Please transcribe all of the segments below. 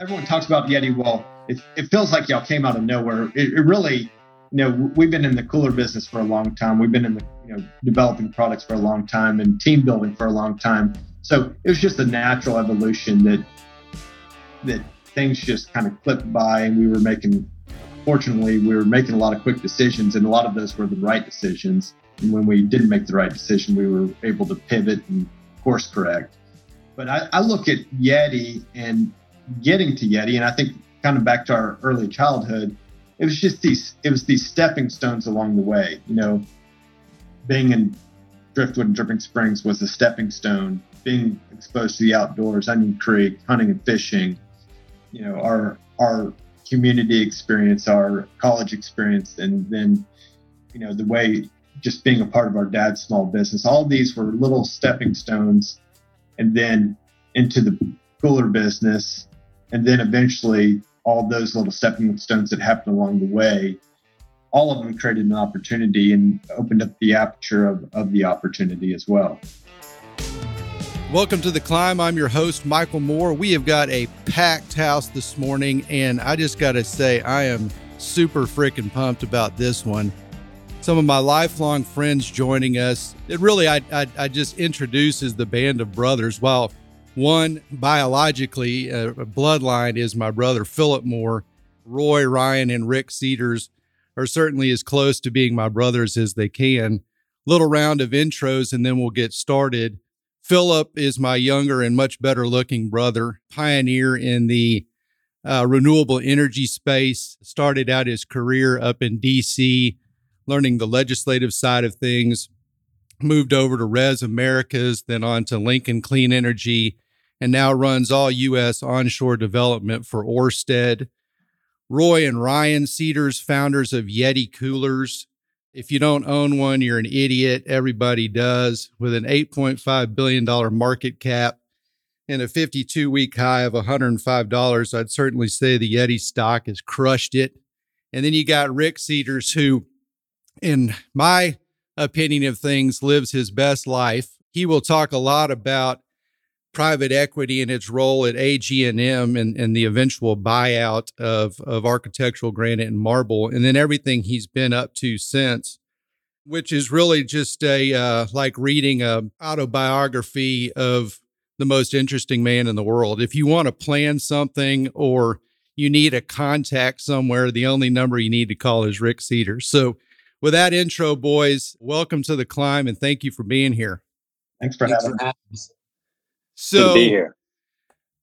everyone talks about Yeti. Well, it, it feels like y'all came out of nowhere. It, it really, you know, we've been in the cooler business for a long time. We've been in the, you know, developing products for a long time and team building for a long time. So it was just a natural evolution that that things just kind of clipped by, and we were making. Fortunately, we were making a lot of quick decisions, and a lot of those were the right decisions. And when we didn't make the right decision, we were able to pivot and course correct. But I, I look at Yeti and getting to Yeti, and I think kind of back to our early childhood, it was just these it was these stepping stones along the way. You know, being in Driftwood and Dripping Springs was a stepping stone. Being exposed to the outdoors, Onion Creek, hunting and fishing, you know, our our community experience, our college experience, and then, you know, the way just being a part of our dad's small business. All these were little stepping stones, and then into the cooler business, and then eventually all those little stepping stones that happened along the way, all of them created an opportunity and opened up the aperture of, of the opportunity as well. Welcome to the climb. I'm your host, Michael Moore. We have got a packed house this morning, and I just got to say, I am super freaking pumped about this one. Some of my lifelong friends joining us. It really, I, I, I just introduces the band of brothers. While one biologically, uh, bloodline is my brother Philip Moore, Roy, Ryan, and Rick Seiders are certainly as close to being my brothers as they can. Little round of intros, and then we'll get started. Philip is my younger and much better looking brother, pioneer in the uh, renewable energy space. Started out his career up in DC, learning the legislative side of things. Moved over to RES Americas, then on to Lincoln Clean Energy, and now runs all U.S. onshore development for Ørsted. Roy and Ryan Seiders, founders of Yeti Coolers, if you don't own one, you're an idiot. Everybody does. With an $8.5 billion market cap and a 52 week high of $105, I'd certainly say the Yeti stock has crushed it. And then you got Rick Seiders, who, in my opinion of things, lives his best life. He will talk a lot about private equity and its role at AG&M and, and the eventual buyout of, of architectural granite and marble, and then everything he's been up to since, which is really just a uh, like reading a autobiography of the most interesting man in the world. If you want to plan something or you need a contact somewhere, the only number you need to call is Rick Seiders. So, with that intro, boys, welcome to the climb and thank you for being here. Thanks for Thanks having us. So,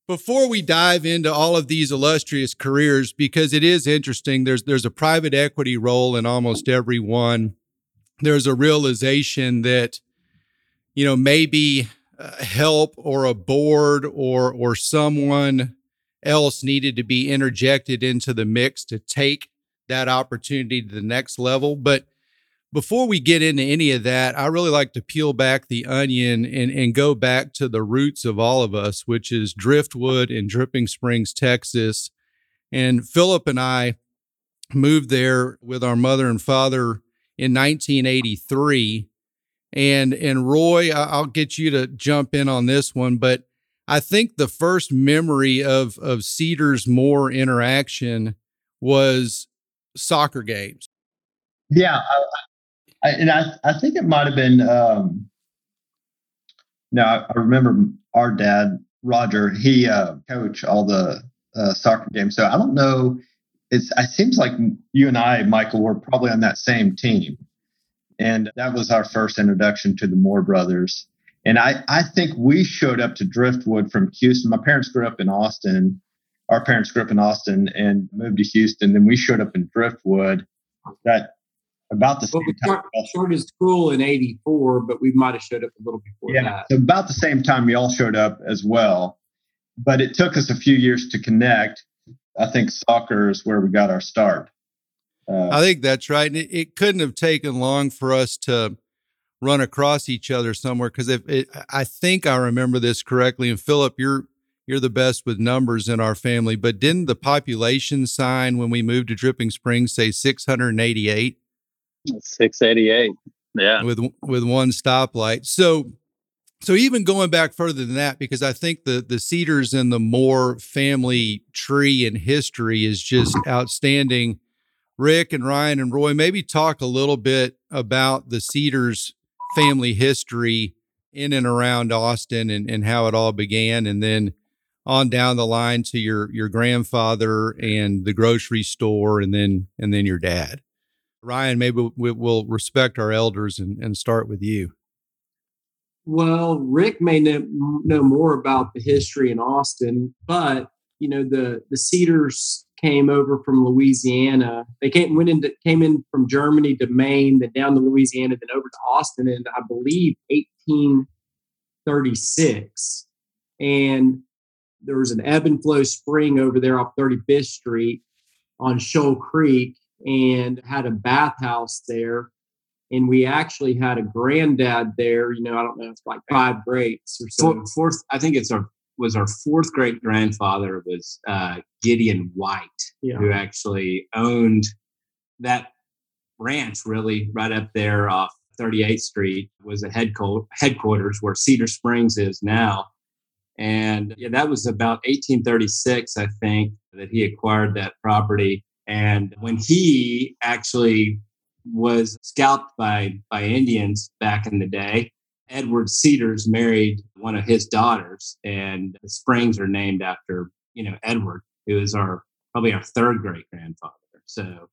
before we dive into all of these illustrious careers, because it is interesting, there's there's a private equity role in almost every one. There's a realization that, you know, maybe uh, help or a board or or someone else needed to be interjected into the mix to take that opportunity to the next level. But before we get into any of that, I really like to peel back the onion and, and go back to the roots of all of us, which is Driftwood in Dripping Springs, Texas. And Philip and I moved there with our mother and father in 1983. And and Roy, I'll get you to jump in on this one, but I think the first memory of of Seiders Moore interaction was soccer games. Yeah, I, I, and I, I think it might have been. Um, now I remember our dad Roger. He uh, coached all the uh, soccer games, so I don't know. It's it seems like you and I, Michael, were probably on that same team, and that was our first introduction to the Moore brothers. And I, I think we showed up to Driftwood from Houston. My parents grew up in Austin. Our parents grew up in Austin and moved to Houston. Then we showed up in Driftwood that about the same well, time. We started school in '84, but we might have showed up a little before yeah, that. So about the same time, we all showed up as well. But it took us a few years to connect. I think soccer is where we got our start. Uh, I think that's right. It, it, couldn't have taken long for us to run across each other somewhere because if it, I think I remember this correctly, and Philip, you're you're the best with numbers in our family. But didn't the population sign when we moved to Dripping Springs say 688? 688. Yeah. With with one stoplight. So So even going back further than that, because I think the the Seiders and the Moore family tree and history is just outstanding. Rick and Ryan and Roy, maybe talk a little bit about the Seiders family history in and around Austin and, and how it all began, and then on down the line to your your grandfather and the grocery store, and then and then your dad. Ryan, maybe we, will respect our elders and, and start with you. Well, Rick may know, know more about the history in Austin, but you know the the Seiders came over from Louisiana. They came went into came in from Germany to Maine, then down to Louisiana, then over to Austin in I believe 1836. And there was an ebb and flow spring over there off 35th Street on Shoal Creek and had a bathhouse there and we actually had a granddad there. You know, I don't know, it's like five greats or so. Fourth, I think it's our was our fourth great grandfather was uh, Gideon White, yeah. who actually owned that ranch really right up there off 38th Street was a headquarters where Seiders Springs is now. And yeah, that was about 1836, I think, that he acquired that property. And when he actually was scalped by by Indians back in the day. Edward Seiders married one of his daughters, and the springs are named after you know Edward, who is our probably our third great grandfather. So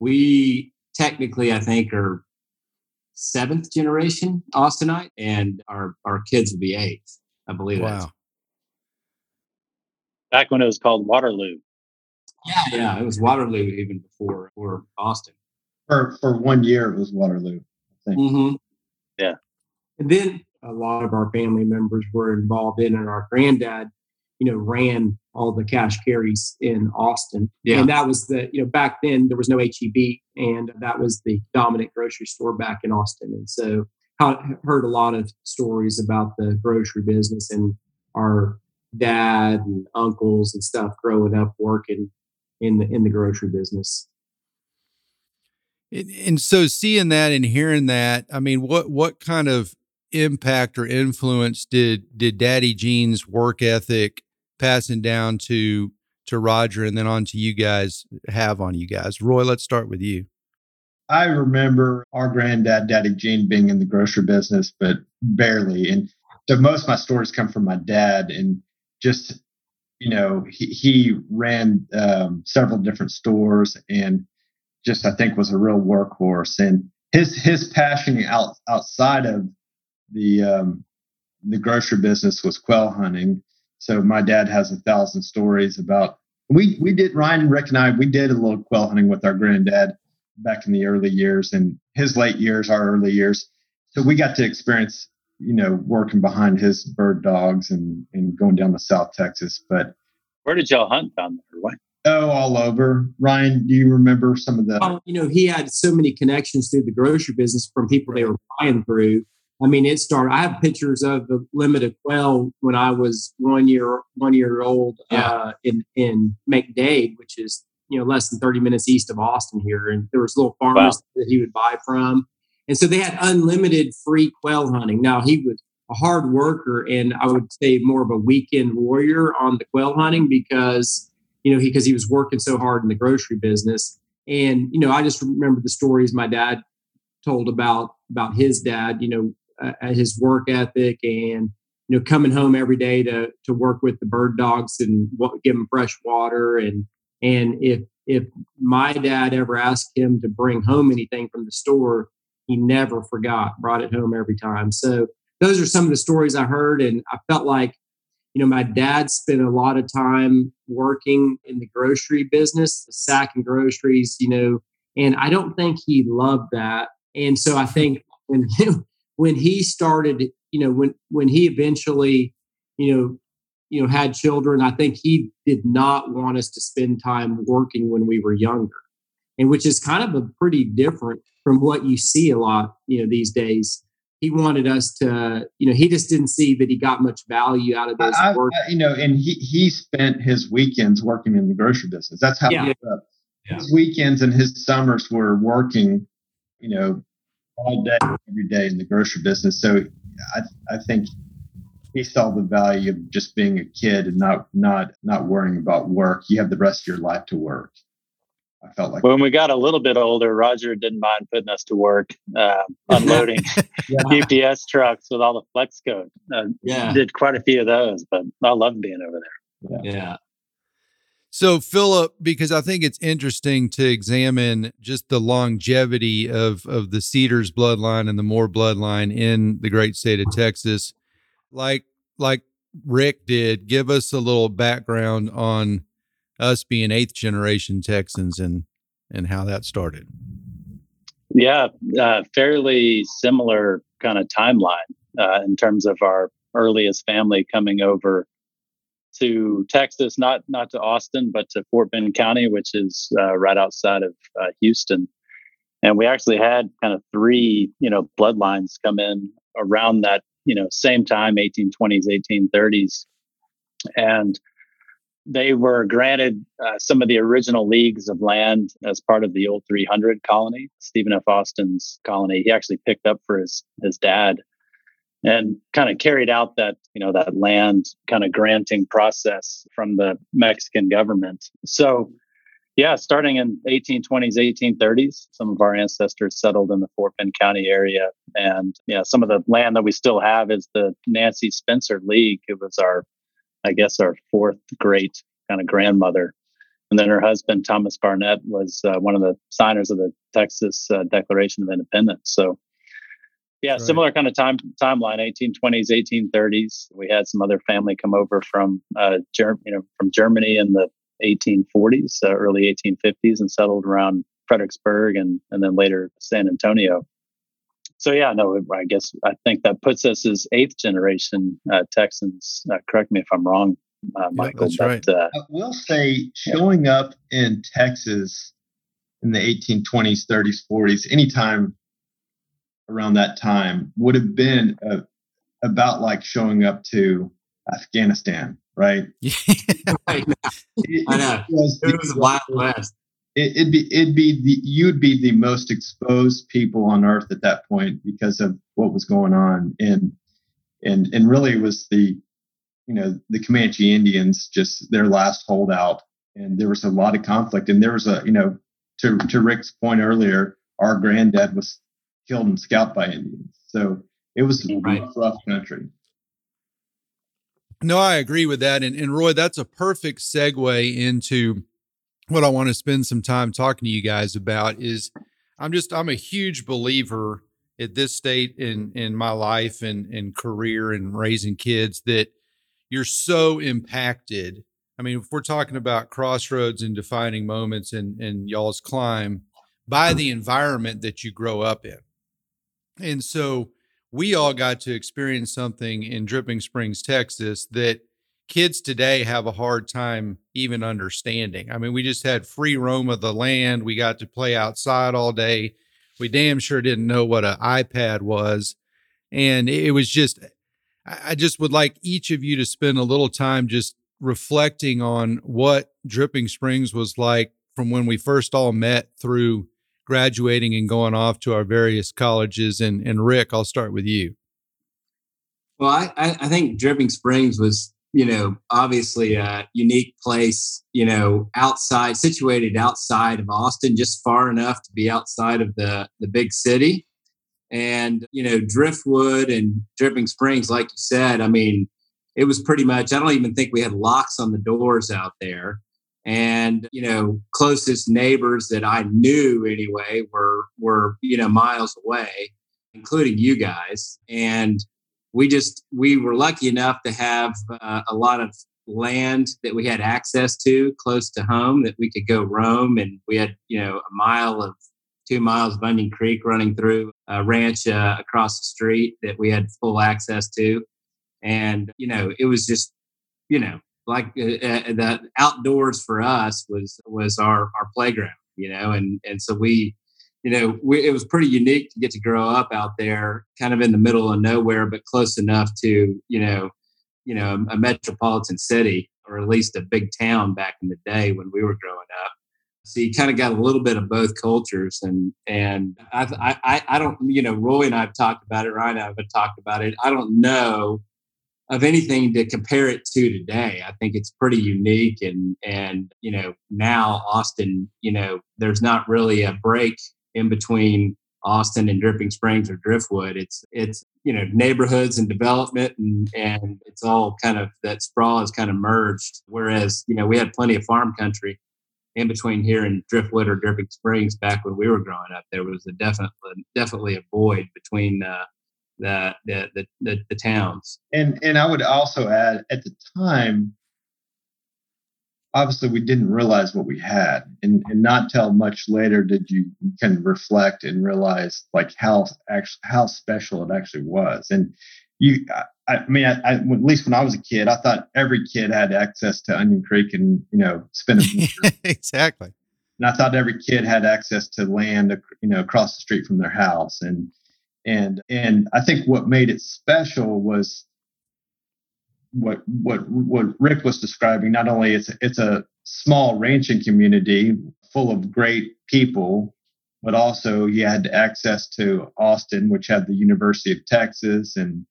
we technically, I think, are seventh generation Austinite, and our our kids will be eighth. I believe wow. that's back when it was called Waterloo. Yeah, yeah, it was Waterloo even before or Austin for for one year it was Waterloo. I think. Mm-hmm. Yeah. And then a lot of our family members were involved in, and our granddad, you know, ran all the cash carries in Austin. Yeah. And that was the, you know, back then there was no HEB, and that was the dominant grocery store back in Austin. And so I heard a lot of stories about the grocery business and our dad and uncles and stuff growing up working in the in the grocery business. And so seeing that and hearing that, I mean, what what kind of impact or influence did did Daddy Gene's work ethic passing down to to Roger and then on to you guys have on you guys? Roy, let's start with you. I remember our granddad, Daddy Gene, being in the grocery business, but barely. And so most of my stories come from my dad and just, you know, he, he ran um, several different stores and just I think was a real workhorse, and his his passion out, outside of the um, the grocery business was quail hunting. So my dad has a thousand stories about we we did Ryan Rick and I we did a little quail hunting with our granddad back in the early years and his late years, our early years. So we got to experience, you know, working behind his bird dogs and and going down to South Texas. But where did y'all hunt down there? What? Oh, all over. Ryan, do you remember some of the? Well, you know, he had so many connections through the grocery business from people they were buying through. I mean, it started. I have pictures of the limited quail when I was one year one year old yeah. uh, in in McDade, which is you know less than thirty minutes east of Austin here, and there was little farmers wow. that he would buy from, and so they had unlimited free quail hunting. Now he was a hard worker, and I would say more of a weekend warrior on the quail hunting because you know, because he, he was working so hard in the grocery business. And, you know, I just remember the stories my dad told about, about his dad, you know, uh, his work ethic and, you know, coming home every day to, to work with the bird dogs and give them fresh water. And, and if, if my dad ever asked him to bring home anything from the store, he never forgot, brought it home every time. So those are some of the stories I heard. And I felt like you know, my dad spent a lot of time working in the grocery business, sacking groceries, you know, and I don't think he loved that. And so I think when when he started, you know, when when he eventually, you know, you know, had children, I think he did not want us to spend time working when we were younger. And which is kind of a pretty different from what you see a lot, you know, these days he wanted us to, you know, he just didn't see that he got much value out of this I, work. I, you know, and he he spent his weekends working in the grocery business. That's how yeah. he yeah. his weekends and his summers were working, you know, all day every day in the grocery business. So I I think he saw the value of just being a kid and not not not worrying about work. You have the rest of your life to work. I felt like when we got a little bit older, Roger didn't mind putting us to work uh, unloading yeah. UPS trucks with all the flex code. Uh, yeah, did quite a few of those, but I loved being over there. Yeah. yeah. So, Philip, because I think it's interesting to examine just the longevity of of the Seiders bloodline and the Moore bloodline in the great state of Texas, like like Rick did, give us a little background on us being eighth generation Texans and and how that started. Yeah, uh, fairly similar kind of timeline uh, in terms of our earliest family coming over to Texas, not not to Austin, but to Fort Bend County, which is uh, right outside of uh, Houston. And we actually had kind of three, you know, bloodlines come in around that, you know, same time, 1820s, 1830s, and they were granted uh, some of the original leagues of land as part of the old 300 colony, Stephen F. Austin's colony. He actually picked up for his his dad and kind of carried out that you know that land kind of granting process from the Mexican government. So yeah, starting in 1820s, 1830s, some of our ancestors settled in the Fort Bend County area. And yeah, some of the land that we still have is the Nancy Spencer League. It was our I guess, our fourth great kind of grandmother. And then her husband, Thomas Barnett, was uh, one of the signers of the Texas uh, Declaration of Independence. So, yeah, right. similar kind of time timeline, 1820s, 1830s. We had some other family come over from, uh, Germ- you know, from Germany in the 1840s, uh, early 1850s, and settled around Fredericksburg and and then later San Antonio so yeah, no, I guess I think that puts us as eighth generation uh, Texans. Uh, correct me if I'm wrong, uh, Michael. Yeah, that's but, right. Uh, I will say, showing yeah. up in Texas in the 1820s, 30s, 40s, anytime around that time would have been a, about like showing up to Afghanistan, right? Yeah, I know. It, I know. It was, it was Wild West it, would be it'd be the you'd be the most exposed people on earth at that point because of what was going on and and and really was the you know the Comanche Indians just their last holdout and there was a lot of conflict and there was a you know to to Rick's point earlier our granddad was killed and scalped by Indians so it was a right. rough, rough country. No, I agree with that. And, and Roy, that's a perfect segue into what I want to spend some time talking to you guys about is I'm just I'm a huge believer at this state in in my life and and career and raising kids that you're so impacted. I mean, if we're talking about crossroads and defining moments in in y'all's climb by the environment that you grow up in. And so we all got to experience something in Dripping Springs, Texas that kids today have a hard time even understanding. I mean, we just had free roam of the land. We got to play outside all day. We damn sure didn't know what an iPad was. And it was just, I just would like each of you to spend a little time just reflecting on what Dripping Springs was like from when we first all met through graduating and going off to our various colleges. And, and Rick, I'll start with you. Well, I, I think Dripping Springs was you know, obviously a unique place, you know, outside, situated outside of Austin, just far enough to be outside of the, the big city. And, you know, Driftwood and Dripping Springs, like you said, I mean, it was pretty much, I don't even think we had locks on the doors out there. And, you know, closest neighbors that I knew anyway were, were, you know, miles away, including you guys. And, we just we were lucky enough to have uh, a lot of land that we had access to close to home that we could go roam. And we had you know a mile of two miles of onion creek running through a ranch uh, across the street that we had full access to. And you know it was just you know like uh, uh the outdoors for us was was our our playground you know and and so we you know, we, it was pretty unique to get to grow up out there, kind of in the middle of nowhere, but close enough to, you know, you know, a, metropolitan city or at least a big town back in the day when we were growing up. So you kind of got a little bit of both cultures, and and I I I don't you know Roy and I've talked about it. Ryan and I have talked about it. I don't know of anything to compare it to today. I think it's pretty unique and and you know now Austin, you know, there's not really a break in between Austin and Dripping Springs or Driftwood. It's it's you know neighborhoods and development and and it's all kind of that sprawl has kind of merged. Whereas you know we had plenty of farm country in between here and Driftwood or Dripping Springs back when we were growing up. There was a definite definitely a void between uh, the, the the the towns. And and I would also add at the time obviously we didn't realize what we had and, and not till much later did you can reflect and realize like how actually how special it actually was. And you i, I mean I, I, at least when i was a kid i thought every kid had access to onion creek and you know spend a exactly. And i thought every kid had access to land you know across the street from their house. And and and i think what made it special was what what what Rick was describing. Not only it's it's a small ranching community full of great people, but also you had access to Austin, which had the University of Texas and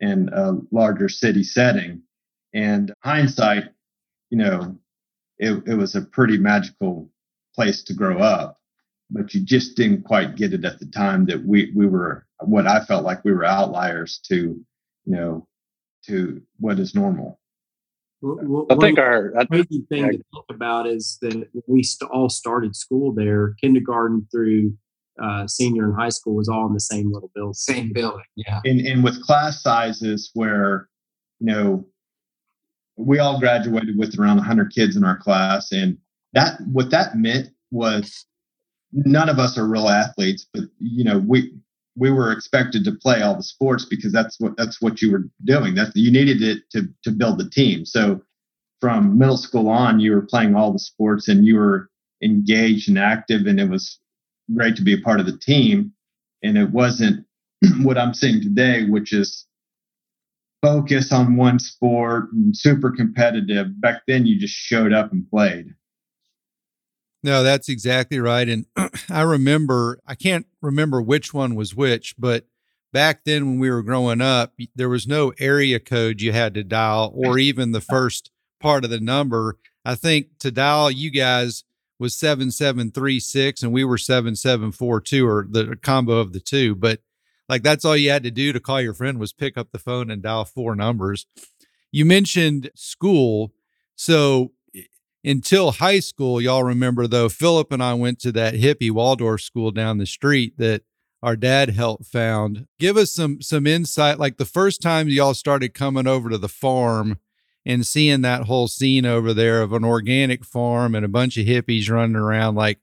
and a larger city setting. And hindsight, you know, it, it was a pretty magical place to grow up, but you just didn't quite get it at the time that we we were what I felt like we were outliers to, you know, to what is normal. Well, I think our crazy thing to talk about is that we st- all started school there, kindergarten through uh, senior in high school was all in the same little building. Same building, yeah. And, and with class sizes where, you know, we all graduated with around 100 kids in our class, and that what that meant was none of us are real athletes, but you know, we we were expected to play all the sports because that's what that's what you were doing. That you needed it to to build the team. So from middle school on, you were playing all the sports and you were engaged and active, and it was great to be a part of the team. And it wasn't what I'm seeing today, which is focus on one sport and super competitive. Back then, you just showed up and played. No, that's exactly right. And I remember, I can't remember which one was which, but back then when we were growing up, there was no area code you had to dial or even the first part of the number. I think to dial you guys was 7736 and we were 7742 or the combo of the two. But like that's all you had to do to call your friend was pick up the phone and dial four numbers. You mentioned school. So until high school, y'all remember though, Philip and I went to that hippie Waldorf school down the street that our dad helped found. Give us some some insight. Like the first time y'all started coming over to the farm and seeing that whole scene over there of an organic farm and a bunch of hippies running around. Like,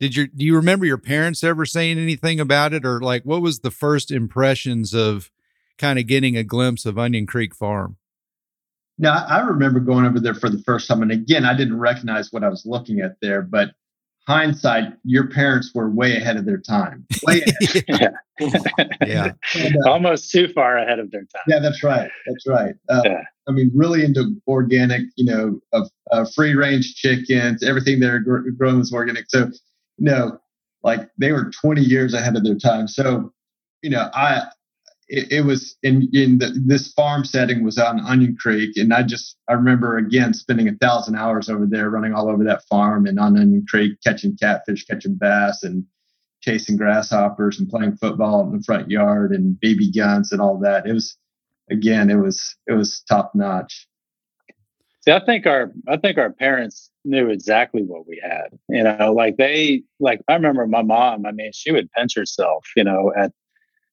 did you do you remember your parents ever saying anything about it, or like what was the first impressions of kind of getting a glimpse of Onion Creek Farm? Now, I remember going over there for the first time. And again, I didn't recognize what I was looking at there, but hindsight, your parents were way ahead of their time. Way ahead. yeah. yeah. And, uh, Almost too far ahead of their time. Yeah, that's right. That's right. Uh, yeah. I mean, really into organic, you know, of uh, free range chickens, everything they're gr- growing was organic. So, you know, like they were 20 years ahead of their time. So, you know, I, it, it was in in the, this farm setting was on Onion Creek, and I just I remember again spending a thousand hours over there, running all over that farm and on Onion Creek, catching catfish, catching bass, and chasing grasshoppers and playing football in the front yard and BB guns and all that. It was again, it was it was top notch. See, I think our I think our parents knew exactly what we had. You know, like they like I remember my mom. I mean, she would pinch herself. You know, at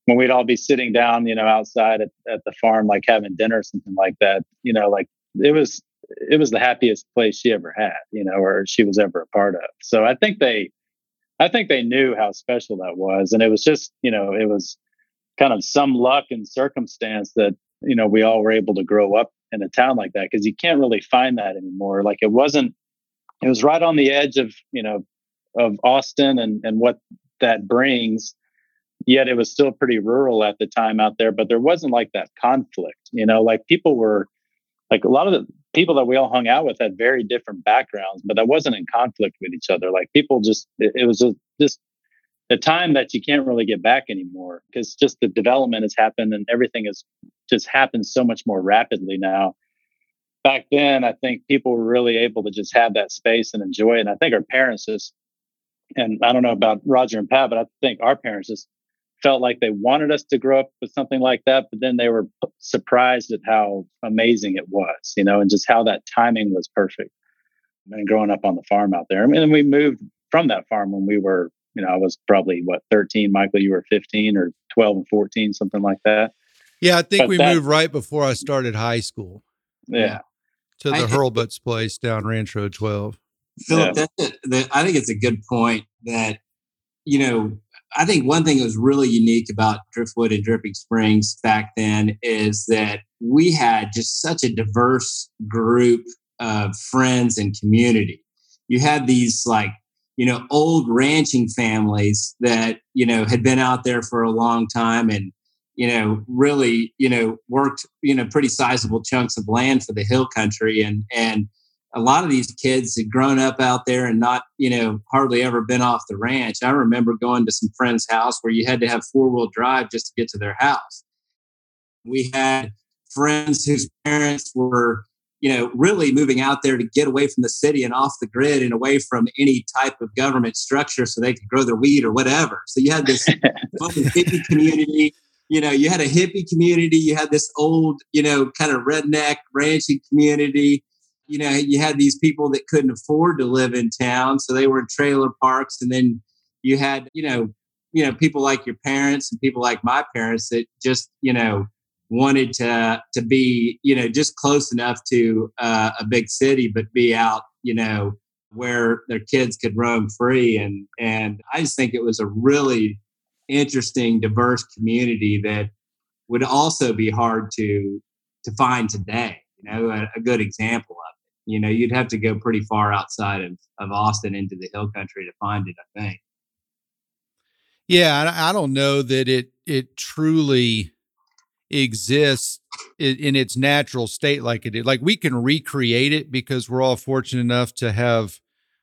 when we'd all be sitting down, you know, outside at, at the farm, like having dinner or something like that, you know, like it was it was the happiest place she ever had, you know, or she was ever a part of. So I think they I think they knew how special that was. And it was just, you know, it was kind of some luck and circumstance that, you know, we all were able to grow up in a town like that because you can't really find that anymore. Like it wasn't it was right on the edge of, you know, of Austin and and what that brings yet it was still pretty rural at the time out there but there wasn't like that conflict you know like people were like a lot of the people that we all hung out with had very different backgrounds but that wasn't in conflict with each other like people just it, it was just the time that you can't really get back anymore because just the development has happened and everything has just happened so much more rapidly now. Back then, I think people were really able to just have that space and enjoy it. And I think our parents just, and I don't know about Roger and Pat, but I think our parents just felt like they wanted us to grow up with something like that, but then they were surprised at how amazing it was, you know, and just how that timing was perfect. I And growing up on the farm out there. I mean, we moved from that farm when we were you know, I was probably what 13. Michael, you were 15 or 12 and 14, something like that. Yeah, I think but we that, moved right before I started high school. Yeah. To the I, Hurlbut's place down Ranch Road 12. Philip, yeah. that's a, that, I think it's a good point that, you know, I think one thing that was really unique about Driftwood and Dripping Springs back then is that we had just such a diverse group of friends and community. You had these like you know, old ranching families that, you know, had been out there for a long time and, you know, really, you know, worked, you know, pretty sizable chunks of land for the hill country. And, and a lot of these kids had grown up out there and not, you know, hardly ever been off the ranch. I remember going to some friend's house where you had to have four wheel drive just to get to their house. We had friends whose parents were you know, really moving out there to get away from the city and off the grid and away from any type of government structure so they could grow their weed or whatever. So you had this hippie community. You know, you had a hippie community. You had this old, you know, kind of redneck ranching community. You know, you had these people that couldn't afford to live in town, so they were in trailer parks. And then you had, you know, you know, people like your parents and people like my parents that just, you know, wanted to to be you know just close enough to uh, a big city but be out you know where their kids could roam free and and i just think it was a really interesting diverse community that would also be hard to to find today you know a, a good example of you know you'd have to go pretty far outside of, of austin into the hill country to find it i think yeah i, I don't know that it it truly exists in, its natural state like it is. Like we can recreate it because we're all fortunate enough to have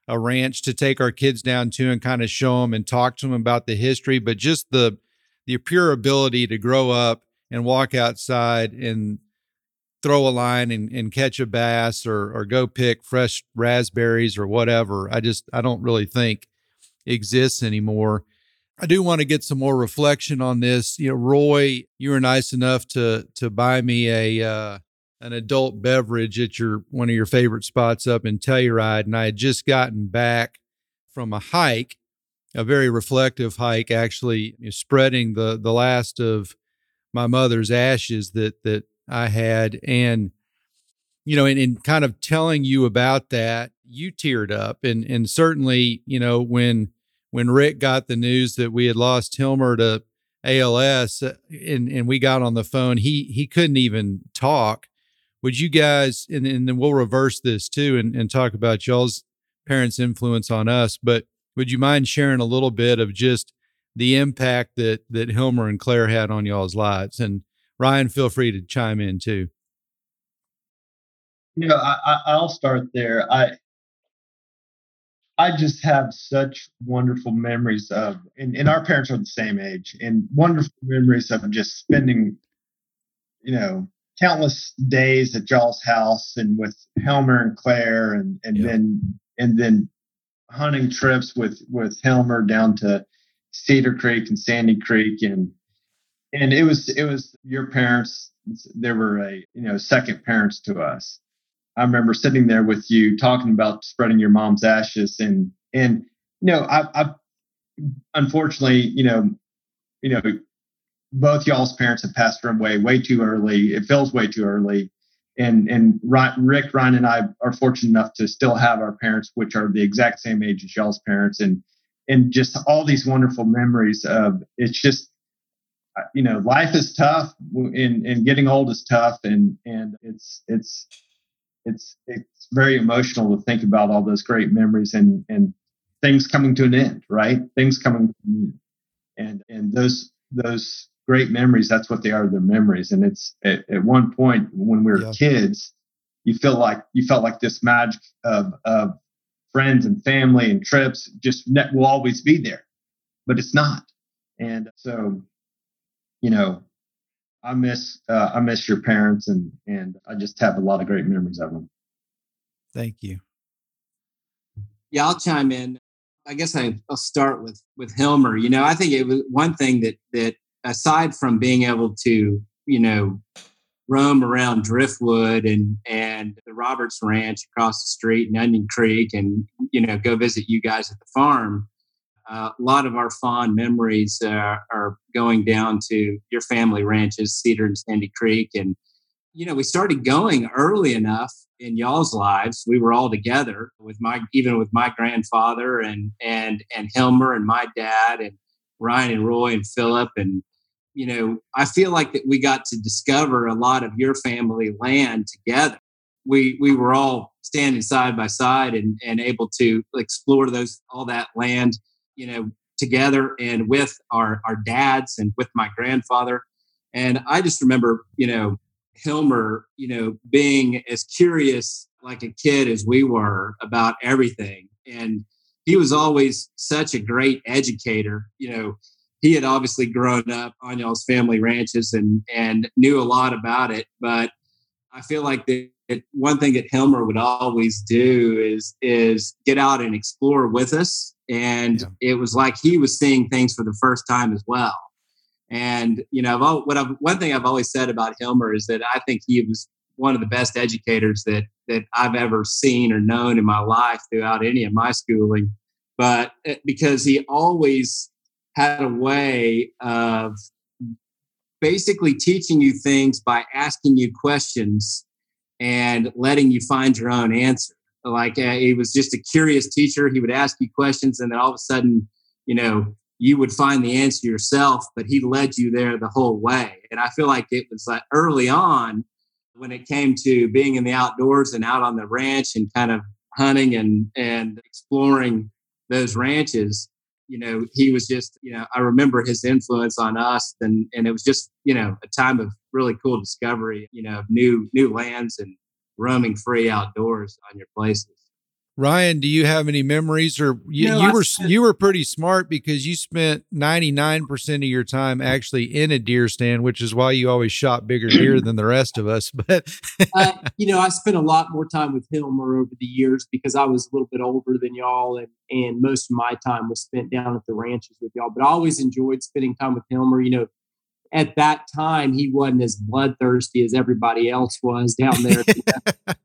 a ranch to take our kids down to and kind of show them and talk to them about the history. But just the the pure ability to grow up and walk outside and throw a line and, and catch a bass or or go pick fresh raspberries or whatever. I just I don't really think exists anymore. I do want to get some more reflection on this. You know, Roy, you were nice enough to to buy me a uh, an adult beverage at your one of your favorite spots up in Telluride, and I had just gotten back from a hike, a very reflective hike, actually spreading the the last of my mother's ashes that that I had, and you know, and, and kind of telling you about that, you teared up, and and certainly, you know, when when Rick got the news that we had lost Hilmer to ALS uh, and, and we got on the phone, he he couldn't even talk. Would you guys and, and then we'll reverse this too and, and talk about y'all's parents' influence on us, but would you mind sharing a little bit of just the impact that that Hilmer and Claire had on y'all's lives? And Ryan, feel free to chime in too. You know, I, I'll start there. I I just have such wonderful memories of, and, and our parents are the same age, and wonderful memories of just spending, you know, countless days at y'all's house and with Hilmer and Claire, and and yeah. then and then hunting trips with with Hilmer down to Cedar Creek and Sandy Creek, and and it was it was your parents. They were a you know second parents to us, I remember sitting there with you talking about spreading your mom's ashes and and you know I, I unfortunately you know you know both y'all's parents have passed away way too early. It feels way too early. And and Rick, Ryan, and I are fortunate enough to still have our parents, which are the exact same age as y'all's parents, and and just all these wonderful memories of. It's just you know life is tough and and getting old is tough and and it's it's it's it's very emotional to think about all those great memories and and things coming to an end, right? Things coming to an and and those those great memories. That's what they are. They're memories, and it's at, at one point when we were yeah. kids, you feel like you felt like this magic of of friends and family and trips just will always be there. but it's not. And so, you know, I miss uh, I miss your parents, and and I just have a lot of great memories of them. Thank you. Yeah, I'll chime in. I guess I, will start with with Hilmer. You know, I think it was one thing that that aside from being able to, you know, roam around Driftwood and and the Roberts Ranch across the street and Onion Creek, and you know, go visit you guys at the farm. Uh, a lot of our fond memories uh, are going down to your family ranches, Cedar and Sandy Creek, and you know, we started going early enough in y'all's lives. We were all together with my, even with my grandfather and and and Hilmer and my dad and Ryan and Roy and Philip and you know, I feel like that we got to discover a lot of your family land together. We we were all standing side by side and and able to explore those all that land, you know, together and with our our dads and with my grandfather. And I just remember, you know, Hilmer, you know, being as curious like a kid as we were about everything. And he was always such a great educator. You know, he had obviously grown up on y'all's family ranches and and knew a lot about it. But I feel like that one thing that Hilmer would always do is is get out and explore with us. And yeah. it was like he was seeing things for the first time as well. And you know, what I've, one thing I've always said about Hilmer is that I think he was one of the best educators that that I've ever seen or known in my life throughout any of my schooling. But eh, because he always had a way of basically teaching you things by asking you questions and letting you find your own answer. Like uh, he was just a curious teacher. He would ask you questions, and then all of a sudden, you know, you would find the answer yourself, but he led you there the whole way. And I feel like it was like early on when it came to being in the outdoors and out on the ranch and kind of hunting and, and exploring those ranches, you know, he was just, you know, I remember his influence on us and, and it was just, you know, a time of really cool discovery, you know, new, new lands and roaming free outdoors on your places. Ryan, do you have any memories or you, no, you were spent, you were pretty smart because you spent 99% of your time actually in a deer stand, which is why you always shot bigger deer than the rest of us. But uh, you know, I spent a lot more time with Hilmer over the years because I was a little bit older than y'all and and most of my time was spent down at the ranches with y'all. But I always enjoyed spending time with Hilmer. You know, at that time he wasn't as bloodthirsty as everybody else was down there.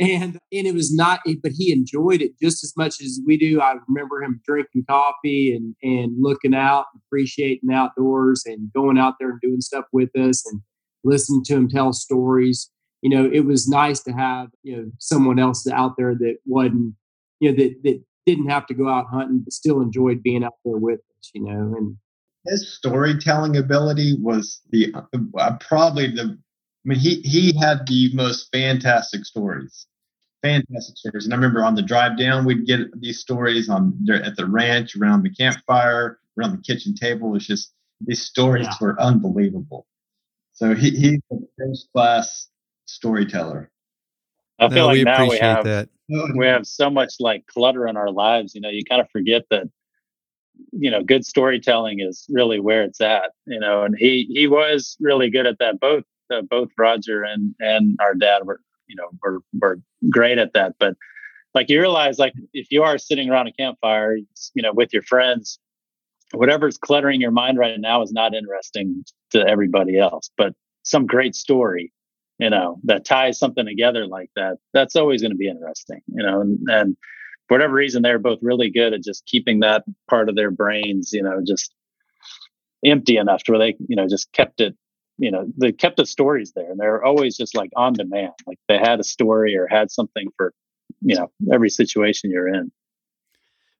and and it was not but he enjoyed it just as much as we do i remember him drinking coffee and and looking out appreciating outdoors and going out there and doing stuff with us and listening to him tell stories you know it was nice to have you know someone else out there that wasn't you know that that didn't have to go out hunting but still enjoyed being out there with us you know and his storytelling ability was the uh, probably the I mean, he he had the most fantastic stories, fantastic stories. And I remember on the drive down, we'd get these stories on at the ranch, around the campfire, around the kitchen table. It was just these stories yeah. were unbelievable. So he he's a first class storyteller. I feel no, like we now we have that. we have so much like clutter in our lives. You know, you kind of forget that you know good storytelling is really where it's at you know and he he was really good at that both uh, both Roger and and our dad were you know were were great at that. But like you realize, like if you are sitting around a campfire, you know, with your friends, whatever's cluttering your mind right now is not interesting to everybody else. But some great story, you know, that ties something together like that, that's always going to be interesting, you know, and, and for whatever reason, they're both really good at just keeping that part of their brains, you know, just empty enough to where they, you know, just kept it you know they kept the stories there and they're always just like on demand. Like they had a story or had something for you know every situation you're in.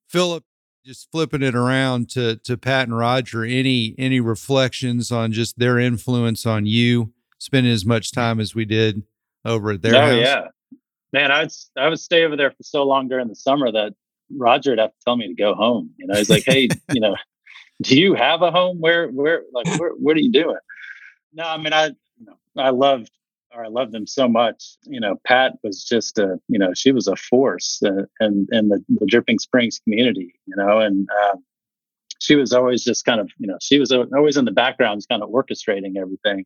Philip just flipping it around to to pat and roger any any reflections on just their influence on you spending as much mm. time as we did over at their oh, house? yeah man i would i would stay over there for so long during the summer that roger would have to tell me to go home you know he's like hey you know do you have a home where where like where, what are you doing no, I mean, I, you know, I loved, or I loved them so much. You know, Pat was just a, you know, she was a force uh, in, in the, the Dripping Springs community, you know, and uh, she was always just kind of, you know, she was always in the background, kind of orchestrating everything.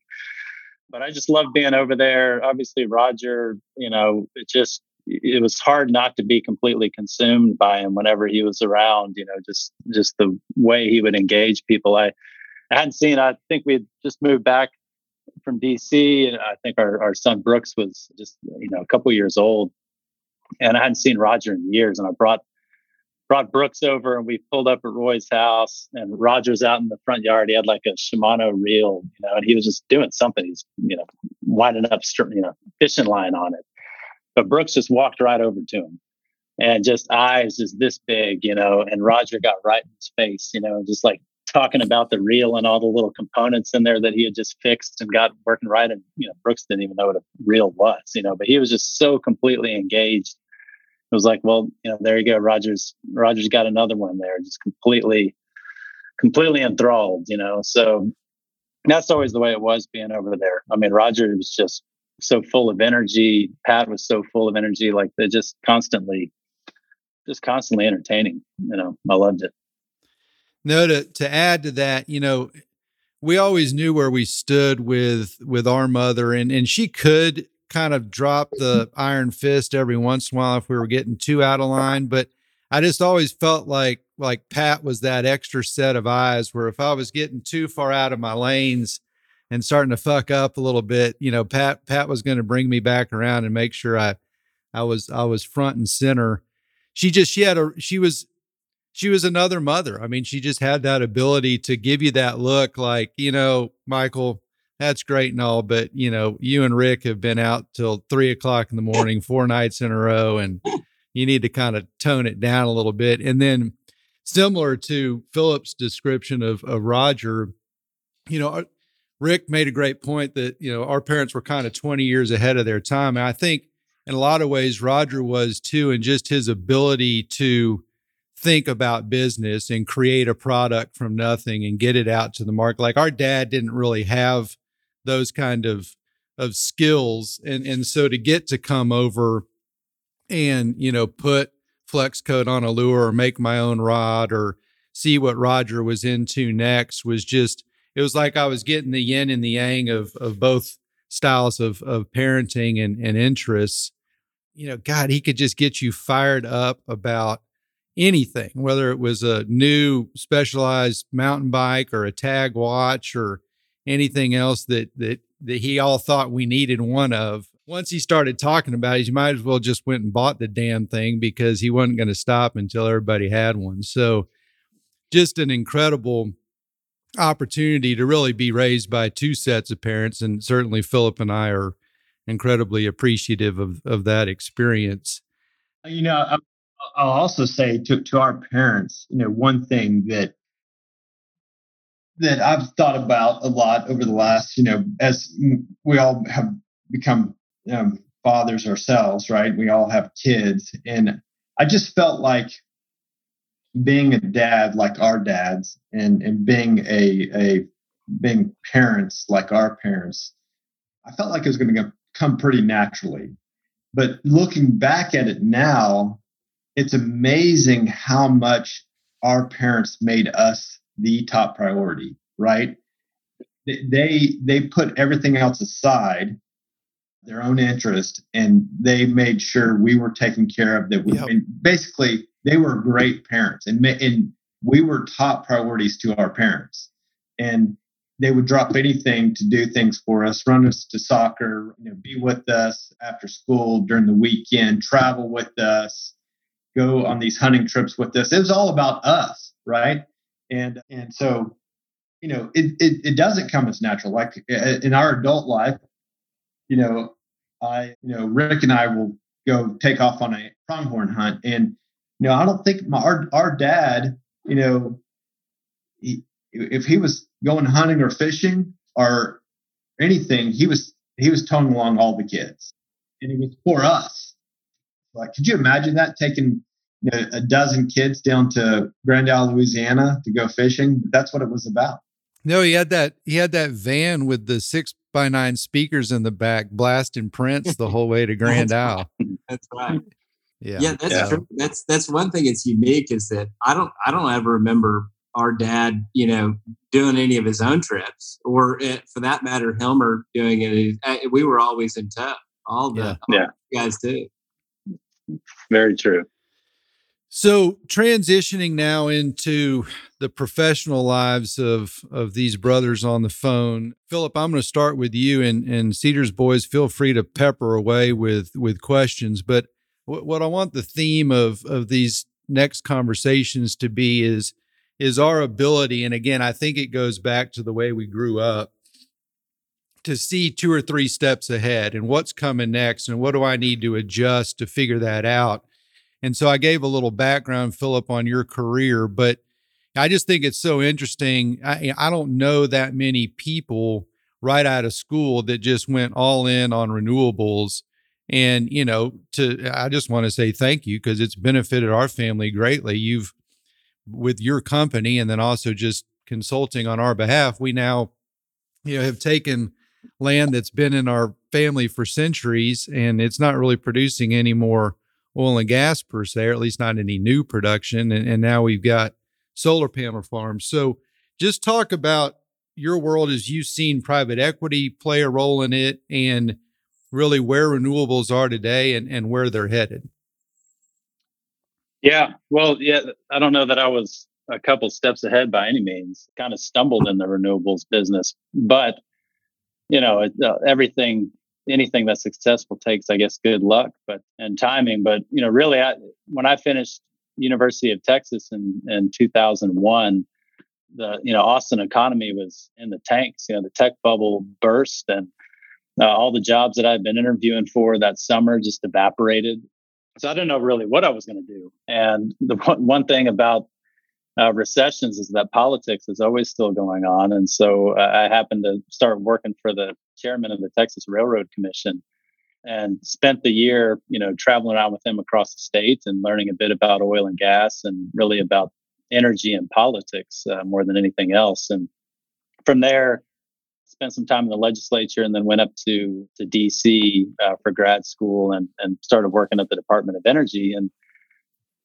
But I just loved being over there. Obviously, Roger, you know, it just, it was hard not to be completely consumed by him whenever he was around, you know, just, just the way he would engage people. I, I hadn't seen, I think we had just moved back from DC and I think our, our son Brooks was just, you know, a couple years old and I hadn't seen Roger in years. And I brought brought Brooks over and we pulled up at Roy's house and Roger's out in the front yard. He had like a Shimano reel, you know, and he was just doing something. He's, you know, winding up, you know, fishing line on it. But Brooks just walked right over to him and just eyes just this big, you know, and Roger got right in his face, you know, just like talking about the reel and all the little components in there that he had just fixed and got working right. And, you know, Brooks didn't even know what a reel was, you know, but he was just so completely engaged it was like, well, you know, there you go. Rogers, Rogers got another one there, just completely, completely enthralled, you know. So that's always the way it was being over there. I mean, Roger was just so full of energy. Pat was so full of energy. Like they just constantly, just constantly entertaining. You know, I loved it. No, to to add to that, you know, we always knew where we stood with with our mother, and and she could kind of drop the iron fist every once in a while if we were getting too out of line. But I just always felt like like Pat was that extra set of eyes where if I was getting too far out of my lanes and starting to fuck up a little bit, you know, Pat Pat was going to bring me back around and make sure I I was I was front and center. She just she had a she was she was another mother. I mean, she just had that ability to give you that look like, you know, Michael, that's great and all, but you know, you and Rick have been out till three o'clock in the morning, four nights in a row, and you need to kind of tone it down a little bit. And then, similar to Philip's description of, of Roger, you know, Rick made a great point that you know our parents were kind of 20 years ahead of their time. And I think in a lot of ways Roger was too, and just his ability to think about business and create a product from nothing and get it out to the market. Like our dad didn't really have those kind of of skills and and so to get to come over and you know put flex coat on a lure or make my own rod or see what Roger was into next was just it was like I was getting the yin and the yang of of both styles of of parenting and and interests. You know, God, he could just get you fired up about anything, whether it was a new specialized mountain bike or a TAG watch or anything else that that that he all thought we needed one of. Once he started talking about it, you might as well just went and bought the damn thing because he wasn't going to stop until everybody had one. So just an incredible opportunity to really be raised by two sets of parents. And certainly Philip and I are incredibly appreciative of, of that experience. You know, I'll also say to, to our parents, you know, one thing that that I've thought about a lot over the last, you know, as we all have become um, fathers ourselves, right? We all have kids. And I just felt like being a dad like our dads and, and being a, a being parents like our parents, I felt like it was going to come pretty naturally. But looking back at it now, it's amazing how much our parents made us the top priority, right? They they put everything else aside, their own interest, and they made sure we were taken care of. That we yep. basically they were great parents, and and we were top priorities to our parents, and they would drop anything to do things for us, run us to soccer, you know, be with us after school during the weekend, travel with us, go on these hunting trips with us. It was all about us, right? And and so you know it, it it doesn't come as natural like in our adult life you know i you know rick and i will go take off on a pronghorn hunt and you know i don't think my our, our dad you know he, if he was going hunting or fishing or anything he was he was towing along all the kids. And it was for us. Like could you imagine that taking you know, a dozen kids down to Grand Isle, Louisiana to go fishing. That's what it was about. No, he had that he had that van with the six by nine speakers in the back blasting Prince the whole way to Grand Isle. That's right. Yeah. Yeah, that's yeah. true. That's that's one thing that's unique is that I don't I don't ever remember our dad, you know, doing any of his own trips, or it, for that matter, Hilmer doing it. Eh, we were always in tow. All the yeah. All yeah. guys too. Very true. So transitioning now into the professional lives of of these brothers on the phone, Philip, I'm going to start with you, and and Seiders boys, feel free to pepper away with with questions. But what, I want the theme of of these next conversations to be is is our ability, and again, I think it goes back to the way we grew up to see two or three steps ahead and what's coming next and what do I need to adjust to figure that out and so I gave a little background, Philip, on your career, but I just think it's so interesting. I, I don't know that many people right out of school that just went all in on renewables. And, you know, to, I just want to say thank you because it's benefited our family greatly. You've, with your company and then also just consulting on our behalf, we now, you know, have taken land that's been in our family for centuries and it's not really producing any more oil and gas per se, or at least not any new production. And, and now we've got solar panel farms. So just talk about your world as you've seen private equity play a role in it and really where renewables are today and, and where they're headed. Yeah, well, yeah, I don't know that I was a couple steps ahead by any means. Kind of stumbled in the renewables business, but you know, it, uh, everything anything that's successful takes, I guess, good luck, but and timing. But you know, really, I, when I finished University of Texas in in 2001, the you know Austin economy was in the tanks. You know, the tech bubble burst, and uh, all the jobs that I'd been interviewing for that summer just evaporated. So I didn't know really what I was going to do. And the one, one thing about uh, recessions is that politics is always still going on. And so uh, I happened to start working for the chairman of the Texas Railroad Commission and spent the year, you know, traveling around with him across the state and learning a bit about oil and gas and really about energy and politics uh, more than anything else. And from there, spent some time in the legislature and then went up to to DC uh, for grad school and and started working at the Department of Energy and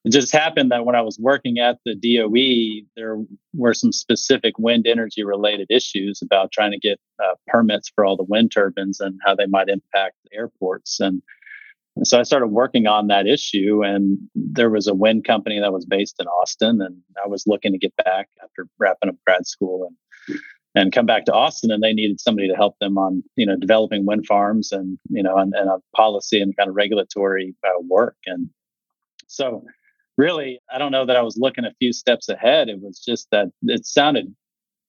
it just happened that when I was working at the DOE, there were some specific wind energy related issues about trying to get uh, permits for all the wind turbines and how they might impact airports. And, so I started working on that issue. And there was a wind company that was based in Austin, and I was looking to get back after wrapping up grad school and and come back to Austin and they needed somebody to help them on, you know, developing wind farms and, you know, and, and policy and kind of regulatory uh, work. And so really, I don't know that I was looking a few steps ahead. It was just that it sounded,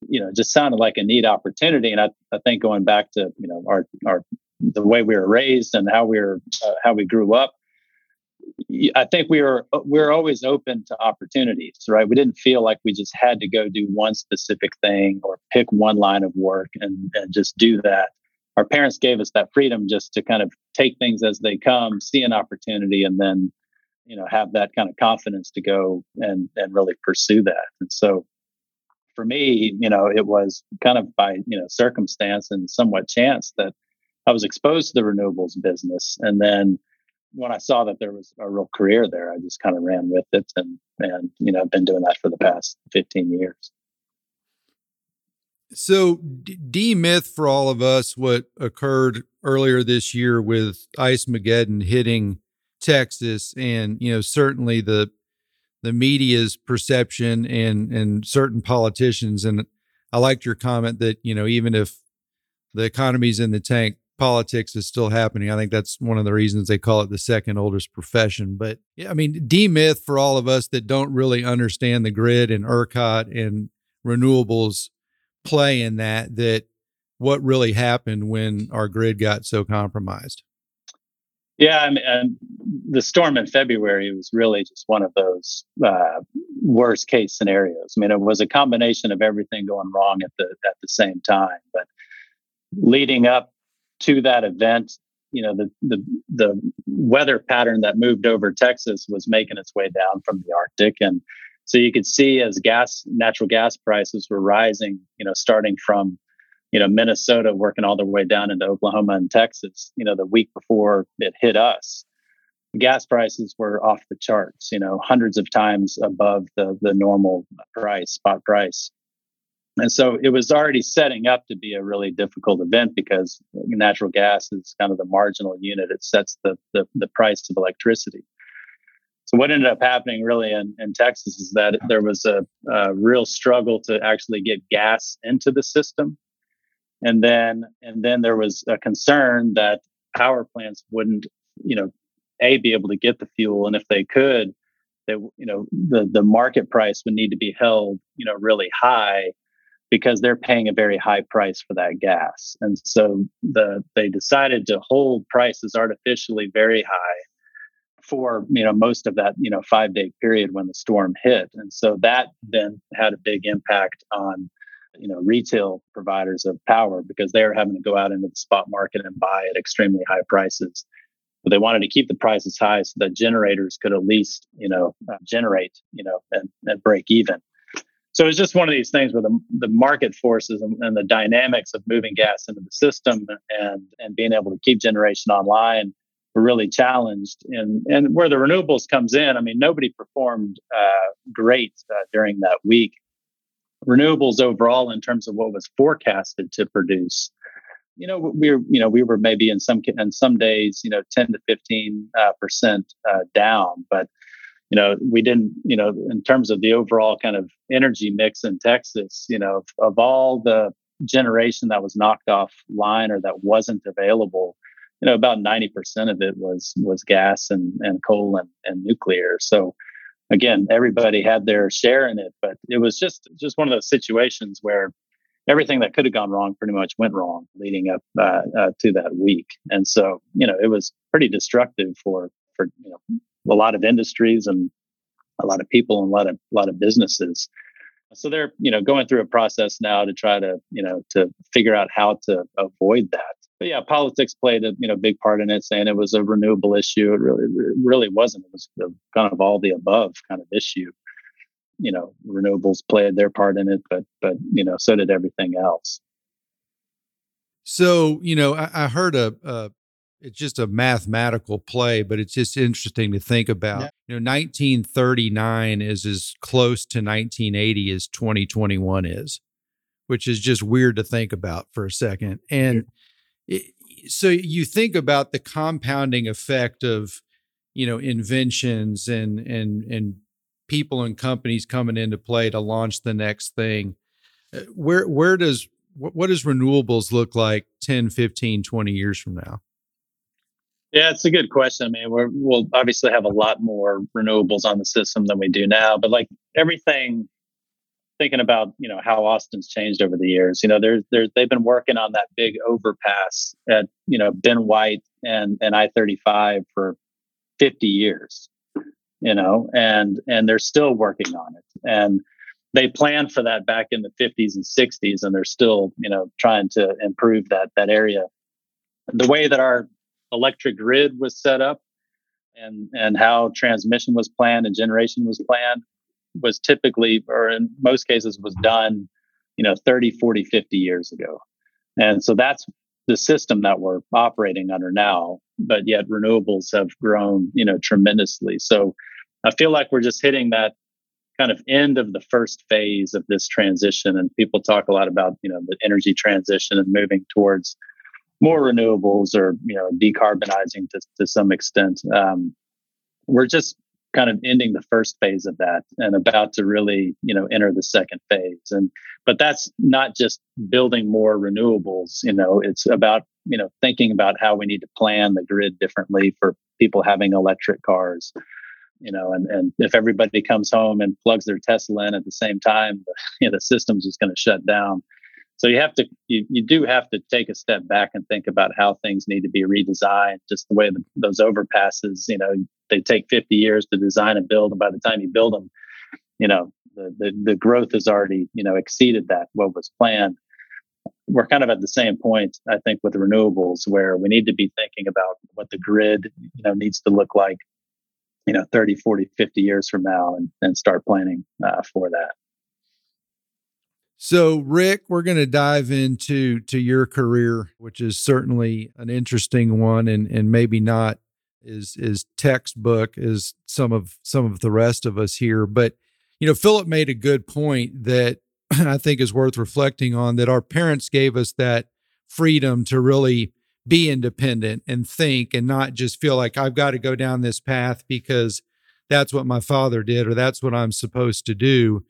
you know, just sounded like a neat opportunity. And I, I think going back to, you know, our, our, the way we were raised and how we were, uh, how we grew up, I think we were we were always open to opportunities, right? We didn't feel like we just had to go do one specific thing or pick one line of work and, and just do that. Our parents gave us that freedom just to kind of take things as they come, see an opportunity, and then you know have that kind of confidence to go and and really pursue that. And so for me you know it was kind of by you know circumstance and somewhat chance that i was exposed to the renewables business. And then when i saw that there was a real career there i just kind of ran with it and and you know i've been doing that for the past 15 years. So demyth for all of us what occurred earlier this year with ice mageddon hitting Texas, and you know certainly the the media's perception and and certain politicians. And I liked your comment that you know even if the economy's in the tank, politics is still happening. I think that's one of the reasons they call it the second oldest profession. But yeah, I mean, demyth for all of us that don't really understand the grid and ERCOT and renewables play in that, that what really happened when our grid got so compromised. Yeah, I mean, and the storm in February was really just one of those uh, worst case scenarios. I mean, it was a combination of everything going wrong at the at the same time. But leading up to that event, you know, the the the weather pattern that moved over Texas was making its way down from the Arctic, and so you could see as gas natural gas prices were rising, you know, starting from you know, Minnesota working all the way down into Oklahoma and Texas, you know, the week before it hit us. gas prices were off the charts, you know, hundreds of times above the, the normal price, spot price. And so it was already setting up to be a really difficult event because natural gas is kind of the marginal unit. It sets the, the, the price of electricity. So what ended up happening really in, in Texas is that there was a, a real struggle to actually get gas into the system. And then, and then there was a concern that power plants wouldn't, you know, a be able to get the fuel, and if they could, that you know the the market price would need to be held, you know, really high because they're paying a very high price for that gas. And so the they decided to hold prices artificially very high for you know most of that you know five day period when the storm hit and so that then had a big impact on you know retail providers of power because they were having to go out into the spot market and buy at extremely high prices. But they wanted to keep the prices high so that generators could at least you know uh, generate you know and, and break even. So it's just one of these things where the, the market forces and, and, the dynamics of moving gas into the system and and being able to keep generation online were really challenged. And and where the renewables comes in i mean nobody performed uh, great uh, during that week renewables overall in terms of what was forecasted to produce. You know we were you know we were maybe in some in some days you know 10 to 15 uh, percent uh, down but you know we didn't you know in terms of the overall kind of energy mix in texas you know of, of all the generation that was knocked offline or that wasn't available you know about 90% of it was was gas and and coal and, and nuclear. So again everybody had their share in it but it was just just one of those situations where everything that could have gone wrong pretty much went wrong leading up uh, uh, to that week. And so you know it was pretty destructive for for you know a lot of industries and a lot of people and a lot of a lot of businesses. So they're you know going through a process now to try to you know to figure out how to avoid that but yeah politics played a you know big part in it saying it was a renewable issue it really it really wasn't it was kind of all the above kind of issue you know renewables played their part in it but but you know so did everything else so you know i, I heard a, a it's just a mathematical play, but it's just interesting to think about. Yeah. You know, 1939 is as close to 1980 as 2021 is, which is just weird to think about for a second. And so you think about the compounding effect of, you know, inventions and and and people and companies coming into play to launch the next thing. Uh, where where does what, does renewables look like 10, 15, 20 years from now? Yeah, it's a good question. I mean, we will obviously have a lot more renewables on the system than we do now, but like everything, thinking about you know how Austin's changed over the years. You know, there's there's they've been working on that big overpass at you know Ben White and and I thirty five for fifty years. You know, and and they're still working on it, and they planned for that back in the 50s and 60s, and they're still you know trying to improve that that area. The way that our electric grid was set up and and how transmission was planned and generation was planned was typically or in most cases was done you know 30 40 50 years ago. And so that's the system that we're operating under now but yet renewables have grown you know tremendously. So i feel like we're just hitting that kind of end of the first phase of this transition and people talk a lot about you know the energy transition and moving towards more renewables or you know decarbonizing to, to some extent. Um, we're just kind of ending the first phase of that and about to really you know enter the second phase. And but that's not just building more renewables you know it's about you know thinking about how we need to plan the grid differently for people having electric cars you know and and if everybody comes home and plugs their tesla in at the same time you know the system's just going to shut down so you have to you, you do have to take a step back and think about how things need to be redesigned just the way the, those overpasses you know they take 50 years to design and build and by the time you build them you know the, the, the growth has already you know exceeded that what was planned. We're kind of at the same point i think with renewables where we need to be thinking about what the grid you know needs to look like you know 30 40 50 years from now and, and start planning uh, for that so, Rick, we're going to dive into to your career, which is certainly an interesting one, and and maybe not is is textbook as some of some of the rest of us here. But you know, Philip made a good point that I think is worth reflecting on that our parents gave us that freedom to really be independent and think and not just feel like I've got to go down this path because that's what my father did or that's what I'm supposed to do.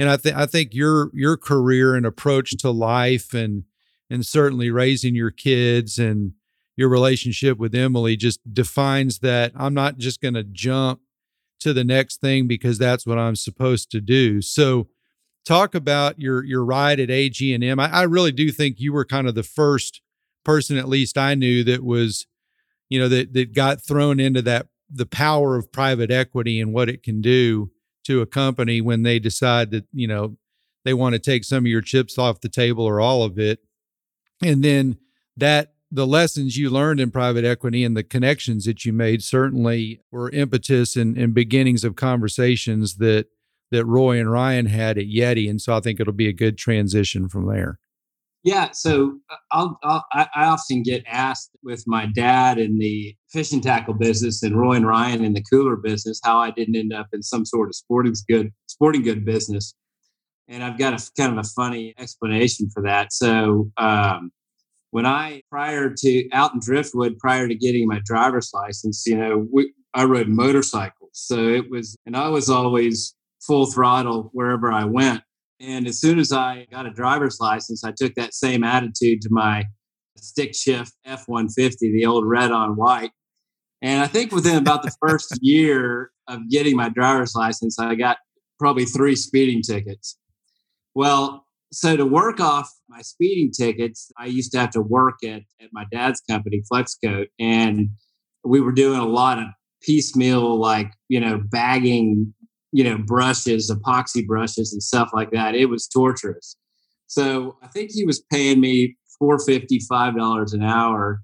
And I think I think your your career and approach to life and and certainly raising your kids and your relationship with Emily just defines that I'm not just going to jump to the next thing because that's what I'm supposed to do. So talk about your your ride at AG&M. I, I really do think you were kind of the first person at least I knew that was you know that that got thrown into that the power of private equity and what it can do to a company when they decide that you know they want to take some of your chips off the table or all of it and then that the lessons you learned in private equity and the connections that you made certainly were impetus and, and beginnings of conversations that that Roy and Ryan had at Yeti, and so I think it'll be a good transition from there. Yeah, so uh, I'll, I'll, i often get asked with my dad in the fishing tackle business and Roy and Ryan in the cooler business how I didn't end up in some sort of sporting good sporting good business, and I've got a kind of a funny explanation for that. So um, when I prior to out in Driftwood, prior to getting my driver's license, you know, we, I rode motorcycles, so it was, and I was always full throttle wherever I went. And as soon as I got a driver's license, I took that same attitude to my stick shift F 150, the old red on white. And I think within about the first year of getting my driver's license, I got probably three speeding tickets. Well, so to work off my speeding tickets, I used to have to work at, at my dad's company, Flexcoat, and we were doing a lot of piecemeal, like, you know, bagging you know, brushes, epoxy brushes, and stuff like that. It was torturous. So I think he was paying me four fifty, five dollars an hour.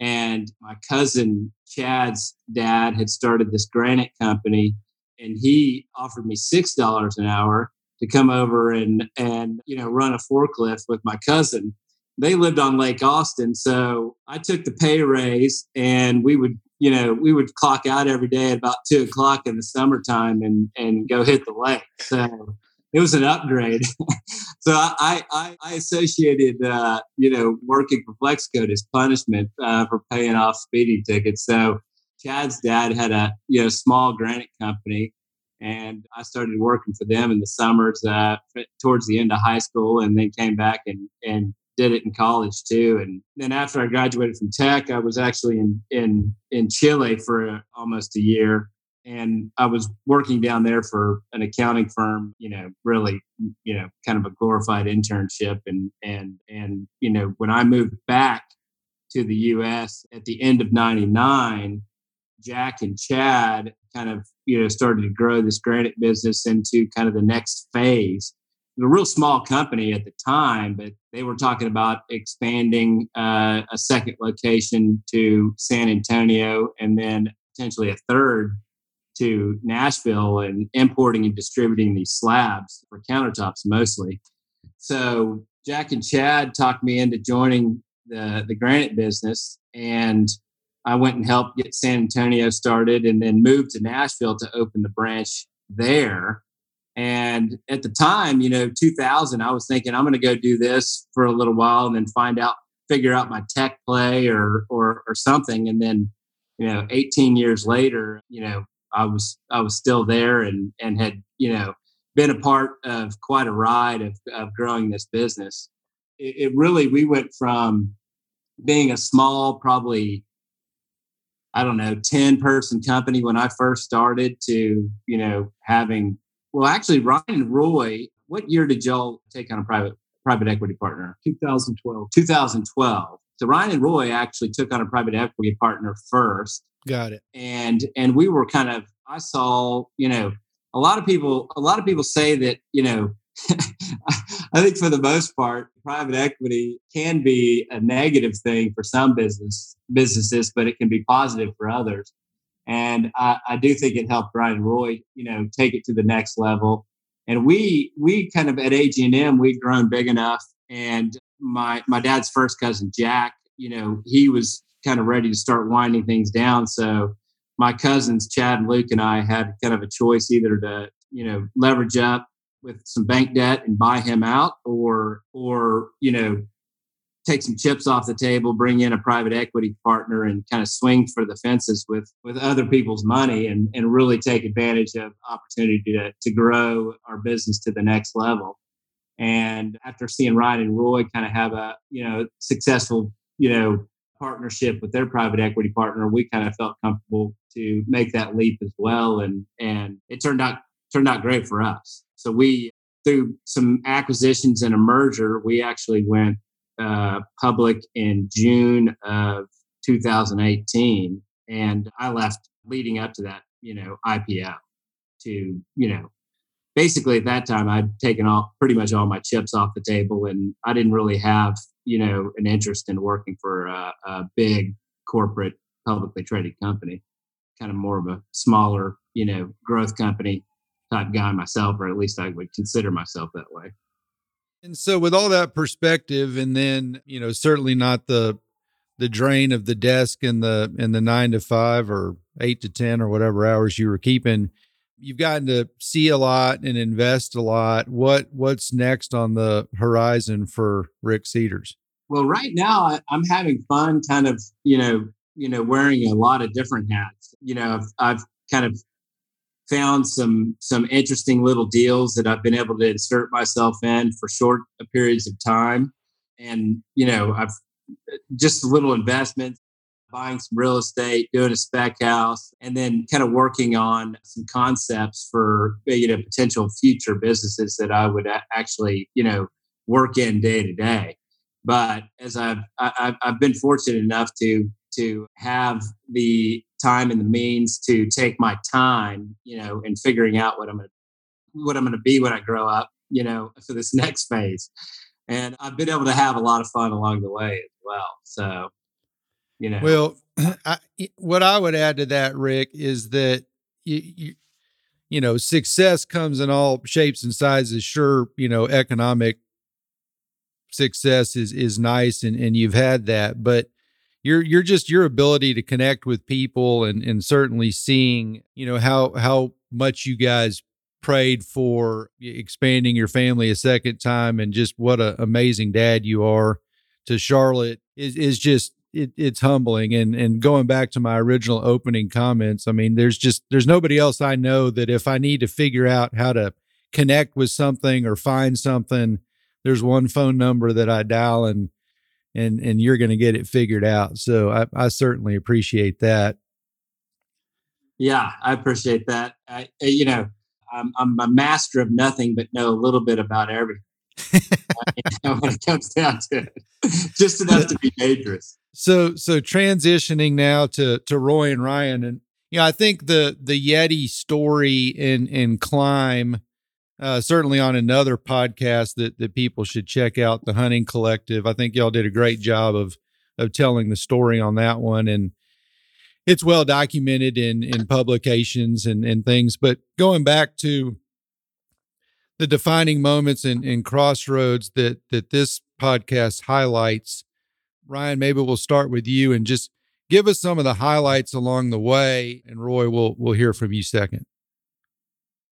And my cousin Chad's dad had started this granite company, and he offered me six dollars an hour to come over and and you know run a forklift with my cousin. They lived on Lake Austin, so I took the pay raise, and we would you know, we would clock out every day at about two o'clock in the summertime and and go hit the lake. So it was an upgrade. so I, I, I associated, uh, you know, working for Flexcoat as punishment uh, for paying off speeding tickets. So Chad's dad had a you know small granite company, and I started working for them in the summers uh, towards the end of high school, and then came back and and did it in college too. And then after I graduated from tech, I was actually in in in Chile for almost a year, and I was working down there for an accounting firm. You know, really, you know, kind of a glorified internship. And and and you know, when I moved back to the U.S. at the end of '99, Jack and Chad kind of you know started to grow this granite business into kind of the next phase a real small company at the time, but they were talking about expanding uh, a second location to San Antonio and then potentially a third to Nashville and importing and distributing these slabs for countertops mostly. So Jack and Chad talked me into joining the, the granite business and I went and helped get San Antonio started and then moved to Nashville to open the branch there and at the time, you know, 2000, I was thinking I'm going to go do this for a little while and then find out, figure out my tech play or, or, or something. And then, you know, 18 years later, you know, I was, I was still there and, and had, you know, been a part of quite a ride of, of growing this business. It, it really, we went from being a small, probably I don't know, 10 person company when I first started to, you know, having well, actually, Ryan and Roy, what year did y'all take on a private private equity partner? 2012. 2012. So Ryan and Roy actually took on a private equity partner first. Got it. And and we were kind of I saw, you know, a lot of people a lot of people say that, you know, I think for the most part, private equity can be a negative thing for some business businesses, but it can be positive for others. And I, I do think it helped Ryan Roy, you know, take it to the next level. And we we kind of at AG&M we'd grown big enough. And my my dad's first cousin Jack, you know, he was kind of ready to start winding things down. So my cousins, Chad and Luke, and I had kind of a choice either to, you know, leverage up with some bank debt and buy him out or, or, you know, take some chips off the table, bring in a private equity partner and kind of swing for the fences with, with other people's money and, and really take advantage of opportunity to, to grow our business to the next level. And after seeing Ryan and Roy kind of have a, you know, successful, you know, partnership with their private equity partner, we kind of felt comfortable to make that leap as well. And and it turned out turned out great for us. So we through some acquisitions and a merger, we actually went uh, public in June of 2018, and I left leading up to that, you know, IPO to you know basically at that time I'd taken all pretty much all my chips off the table and I didn't really have, you know, an interest in working for a, a big corporate publicly traded company. Kind of more of a smaller, you know, growth company type guy myself, or at least I would consider myself that way. And so with all that perspective and then, you know, certainly not the the drain of the desk and the and the 9 to 5 or 8 to 10 or whatever hours you were keeping, you've gotten to see a lot and invest a lot. What what's next on the horizon for Rick Seiders? Well, right now I'm having fun, kind of you know you know wearing a lot of different hats. You know, I've, I've kind of found some some interesting little deals that I've been able to insert myself in for short periods of time, and you know I've just little investments buying some real estate, doing a spec house, and then kind of working on some concepts for you know potential future businesses that I would actually you know work in day to day. But as I've I've, I've been fortunate enough to to have the time and the means to take my time, you know, in figuring out what I'm gonna what I'm gonna be when I grow up, you know, for this next phase. And I've been able to have a lot of fun along the way as well. So you know well I, what i would add to that rick is that you, you you know success comes in all shapes and sizes sure you know economic success is is nice and and you've had that but you're just your ability to connect with people and and certainly seeing you know how how much you guys prayed for expanding your family a second time and just what an amazing dad you are to Charlotte is is just it, it's humbling. And and going back to my original opening comments i mean there's just there's nobody else i know that if i need to figure out how to connect with something or find something there's one phone number that i dial and and and you're going to get it figured out. So i i certainly appreciate that. Yeah i appreciate that. I you know i'm i'm a master of nothing but know a little bit about everything. When it comes down to it. Just enough to be dangerous. So so transitioning now to to Roy and Ryan, and you know, I think the the Yeti story in in climb. Uh, certainly on another podcast that that people should check out, the Hunting Collective. I think y'all did a great job of of telling the story on that one, and it's well documented in in publications and and things. But going back to the defining moments and, and crossroads that that this podcast highlights, Ryan, maybe we'll start with you and just give us some of the highlights along the way, and Roy, we'll we'll hear from you second.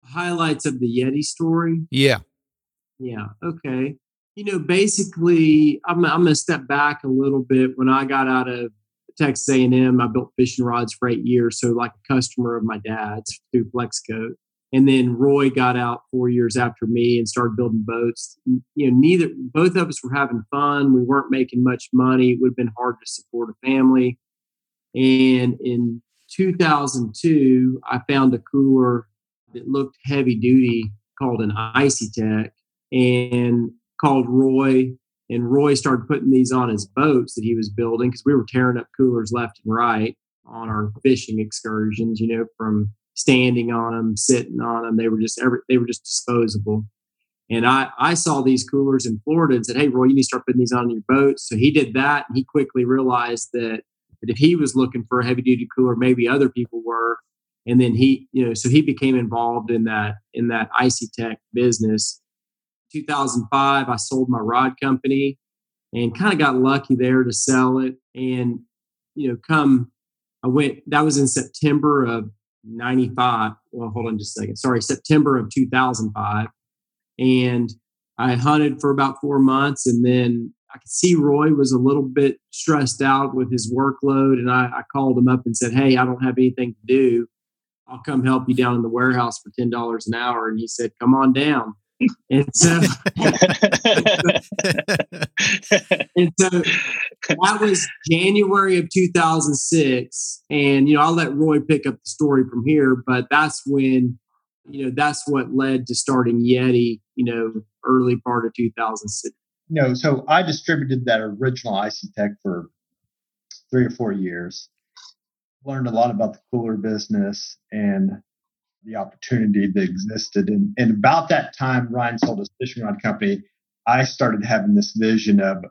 Highlights of the Yeti story. Yeah. Yeah. Okay. You know, basically, I'm I'm gonna step back a little bit. When I got out of Texas A&M, I built fishing rods for eight years, so like a customer of my dad's through Flexcoat. And then Roy got out four years after me and started building boats. You know, neither both of us were having fun. We weren't making much money. It would have been hard to support a family. And in 2002, I found a cooler that looked heavy duty called an Icey-Tek and called Roy. And Roy started putting these on his boats that he was building because we were tearing up coolers left and right on our fishing excursions, you know, from standing on them, sitting on them. They were just every, they were just disposable. And I, I saw these coolers in Florida and said, Hey, Roy, you need to start putting these on your boat. So he did that. And he quickly realized that, that if he was looking for a heavy duty cooler, maybe other people were. And then he, you know, so he became involved in that, in that Icy Tech business. 2005, I sold my rod company and kind of got lucky there to sell it. And you know, come, I went, that was in September of 95. Well, hold on just a second. Sorry, September of 2005. And I hunted for about four months and then I could see Roy was a little bit stressed out with his workload. And I, I called him up and said, Hey, I don't have anything to do. I'll come help you down in the warehouse for $10 an hour. And he said, Come on down. And so, and so that was January of 2006. And, you know, I'll let Roy pick up the story from here, but that's when, you know, that's what led to starting Yeti, you know, early part of 2006. No, so I distributed that original Icey-Tek for three or four years. Learned a lot about the cooler business and the opportunity that existed. And, and about that time, Ryan sold his fishing rod company. I started having this vision of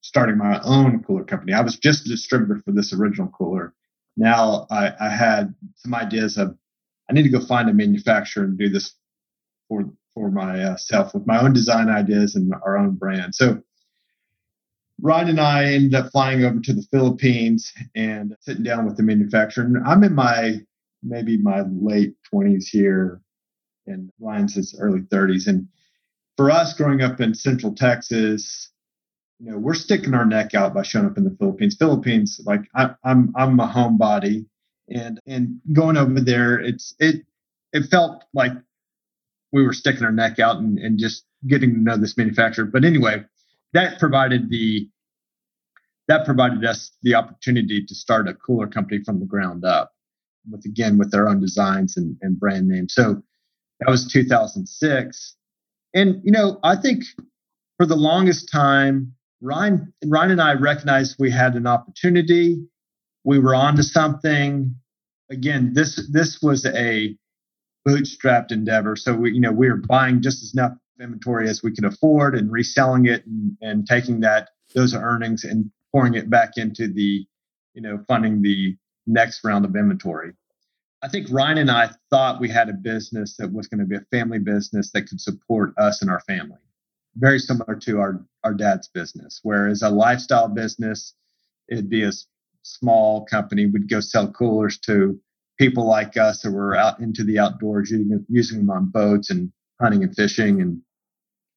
starting my own cooler company. I was just a distributor for this original cooler. Now I, I had some ideas of I need to go find a manufacturer and do this for for myself uh, with my own design ideas and our own brand. So Ryan and I ended up flying over to the Philippines and sitting down with the manufacturer. And I'm in my maybe my late 20s here, and Ryan's his early 30s. And for us growing up in Central Texas, you know, we're sticking our neck out by showing up in the Philippines. Philippines, like I, I'm, I'm a homebody, and and going over there, it's it it felt like we were sticking our neck out and, and just getting to know this manufacturer. But anyway, that provided the that provided us the opportunity to start a cooler company from the ground up with again with their own designs and, and brand names. So that was 2006. And you know, I think for the longest time, Ryan Ryan and I recognized we had an opportunity. We were onto something. Again, this this was a bootstrapped endeavor. So we, you know, we were buying just enough inventory as we can afford and reselling it and, and taking that those earnings and pouring it back into the, you know, funding the next round of inventory. I think Ryan and I thought we had a business that was going to be a family business that could support us and our family. Very similar to our, our dad's business, whereas a lifestyle business, it'd be a small company. We'd go sell coolers to people like us that were out into the outdoors using, using them on boats and hunting and fishing and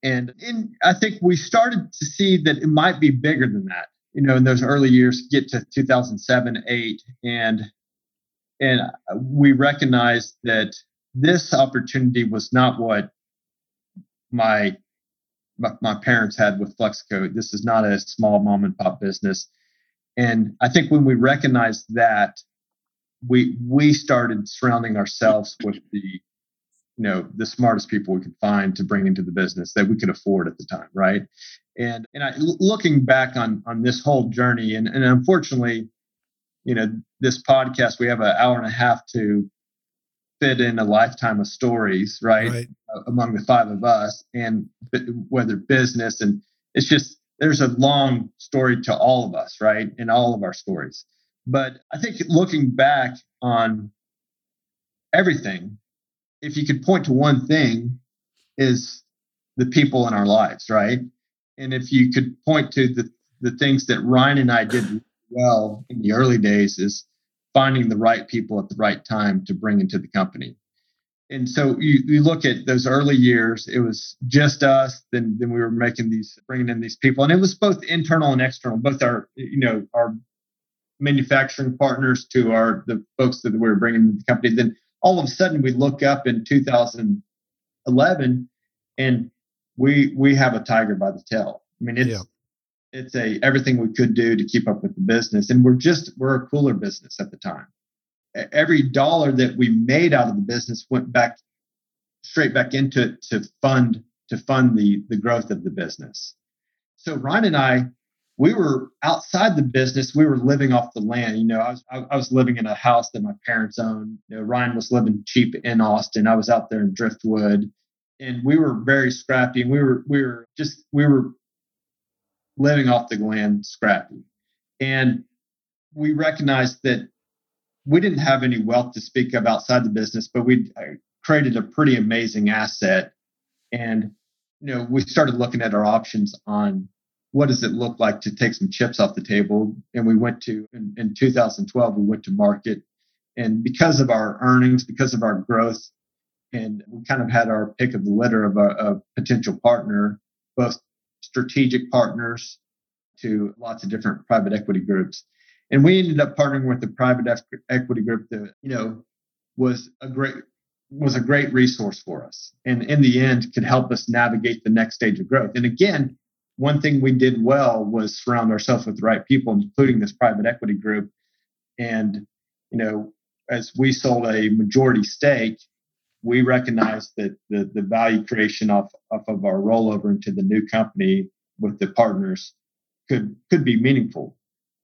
and and I think we started to see that it might be bigger than that you know in those early years get to 2007 8 and and we recognized that this opportunity was not what my my, parents had with Flexcoat. This is not a small mom and pop business. And I think when we recognized that, we we started surrounding ourselves with the you know the smartest people we could find to bring into the business that we could afford at the time right and and I, looking back on on this whole journey and, and unfortunately you know this podcast we have an hour and a half to fit in a lifetime of stories right, right. among the five of us and whether business and it's just there's a long story to all of us right in all of our stories but i think looking back on everything if you could point to one thing, is the people in our lives, right? And if you could point to the the things that Ryan and I did well in the early days is finding the right people at the right time to bring into the company. And so you, you look at those early years, it was just us. Then, then we were making these, bringing in these people, and it was both internal and external. Both our, you know, our manufacturing partners to our the folks that we were bringing into the company. Then all of a sudden we look up in 2011 and we we have a tiger by the tail. I mean, it's yeah. it's a everything we could do to keep up with the business, and we're just we're a cooler business at the time. Every dollar that we made out of the business went back straight back into to fund to fund the the growth of the business. So Ryan and I we were outside the business. We were living off the land. You know, I was I, I, was living in a house that my parents owned. You know, Ryan was living cheap in Austin. I was out there in Driftwood, and we were very scrappy. And we were we were just we were living off the land, scrappy, and we recognized that we didn't have any wealth to speak of outside the business, but we uh, created a pretty amazing asset. And you know, we started looking at our options on what does it look like to take some chips off the table? And we went to, in, in 2012, we went to market. And because of our earnings, because of our growth, and we kind of had our pick of the litter of a, a potential partner, both strategic partners to lots of different private equity groups. And we ended up partnering with the private equity group that, you know, was a great was a great resource for us and in the end could help us navigate the next stage of growth. And again, one thing we did well was surround ourselves with the right people, including this private equity group. And, you know, as we sold a majority stake, we recognized that the, the value creation off, off of our rollover into the new company with the partners could could be meaningful.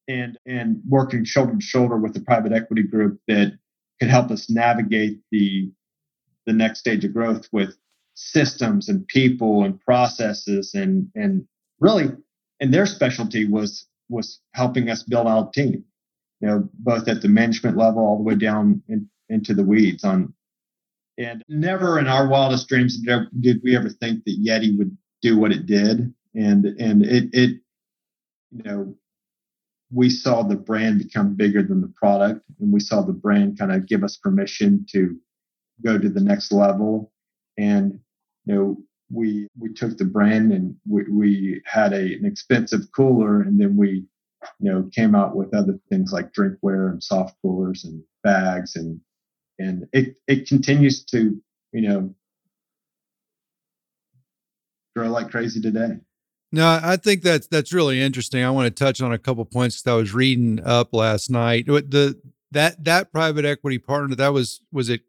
And and working shoulder to shoulder with the private equity group that could help us navigate the the next stage of growth with systems and people and processes and and really and their specialty was was helping us build our team you know both at the management level all the way down in, into the weeds on and never in our wildest dreams did we ever think that yeti would do what it did. And and it it you know we saw the brand become bigger than the product and we saw the brand kind of give us permission to go to the next level. And you know we we took the brand and we, we had a, an expensive cooler and then we you know came out with other things like drinkware and soft coolers and bags and and it it continues to you know grow like crazy today no, I think that's that's really interesting. I want to touch on a couple points because I was reading up last night. The that that private equity partner that was was it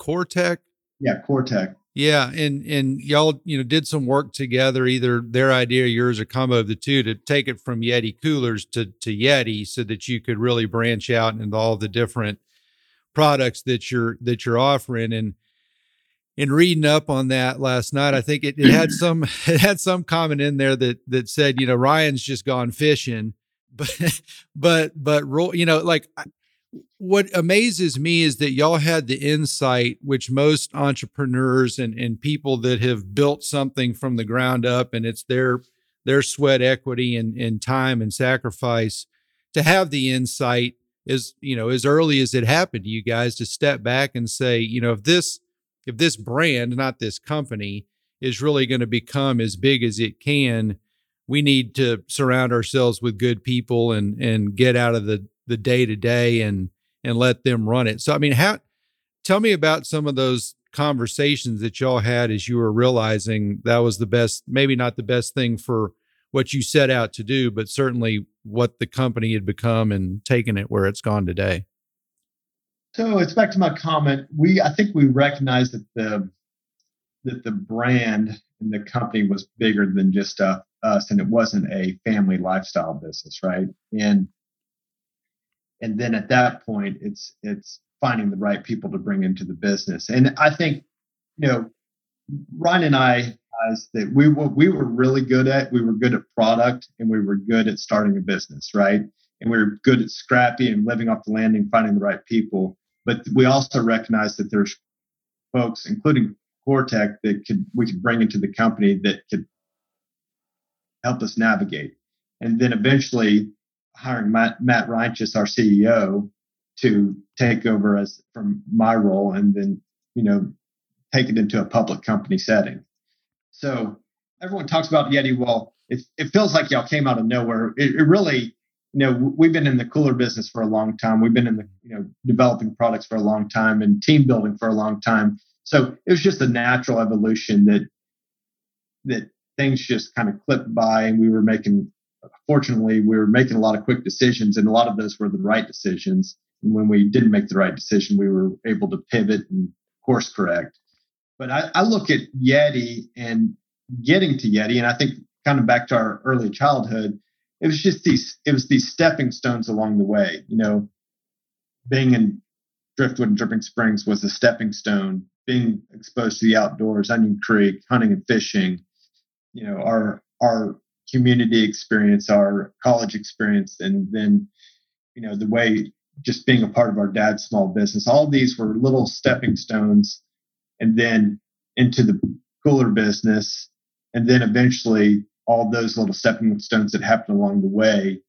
Cortec? Yeah, Cortec. Yeah, and and y'all you know did some work together, either their idea, yours, or combo of the two, to take it from Yeti coolers to to Yeti, so that you could really branch out into all the different products that you're that you're offering. And in reading up on that last night, I think it, it had some it had some comment in there that that said, you know, Ryan's just gone fishing, but but but you know, like what amazes me is that y'all had the insight which most entrepreneurs and and people that have built something from the ground up and it's their their sweat equity and, and time and sacrifice to have the insight is you know as early as it happened to you guys to step back and say you know if this if this brand, not this company, is really going to become as big as it can, we need to surround ourselves with good people and and get out of the the day to day and and let them run it. So I mean, how tell me about some of those conversations that y'all had as you were realizing that was the best, maybe not the best thing for what you set out to do, but certainly what the company had become and taken it where it's gone today. So it's back to my comment. We I think we recognized that the that the brand and the company was bigger than just uh, us, and it wasn't a family lifestyle business, right? And and then at that point, it's it's finding the right people to bring into the business. And I think, you know, Ryan and I that we were we were really good at we were good at product and we were good at starting a business, right? And we were good at scrappy and living off the land and finding the right people. But we also recognize that there's folks, including Cortec, that could we could bring into the company that could help us navigate. And then eventually hiring Matt, Matt our CEO, to take over as from my role and then, you know, take it into a public company setting. So everyone talks about Yeti. Well, it, it feels like y'all came out of nowhere. It, it really you know we've been in the cooler business for a long time we've been in the you know developing products for a long time and team building for a long time so it was just a natural evolution that that things just kind of clipped by and we were making fortunately we were making a lot of quick decisions and a lot of those were the right decisions. And when we didn't make the right decision we were able to pivot and course correct. But i, I look at yeti and getting to yeti and i think kind of back to our early childhood it was just these it was these stepping stones along the way you know. Being in driftwood and dripping springs was a stepping stone. Being exposed to the outdoors onion creek hunting and fishing you know our our community experience our college experience and then you know the way just being a part of our dad's small business all these were little stepping stones and then into the cooler business and then eventually all those little stepping stones that happened along the way,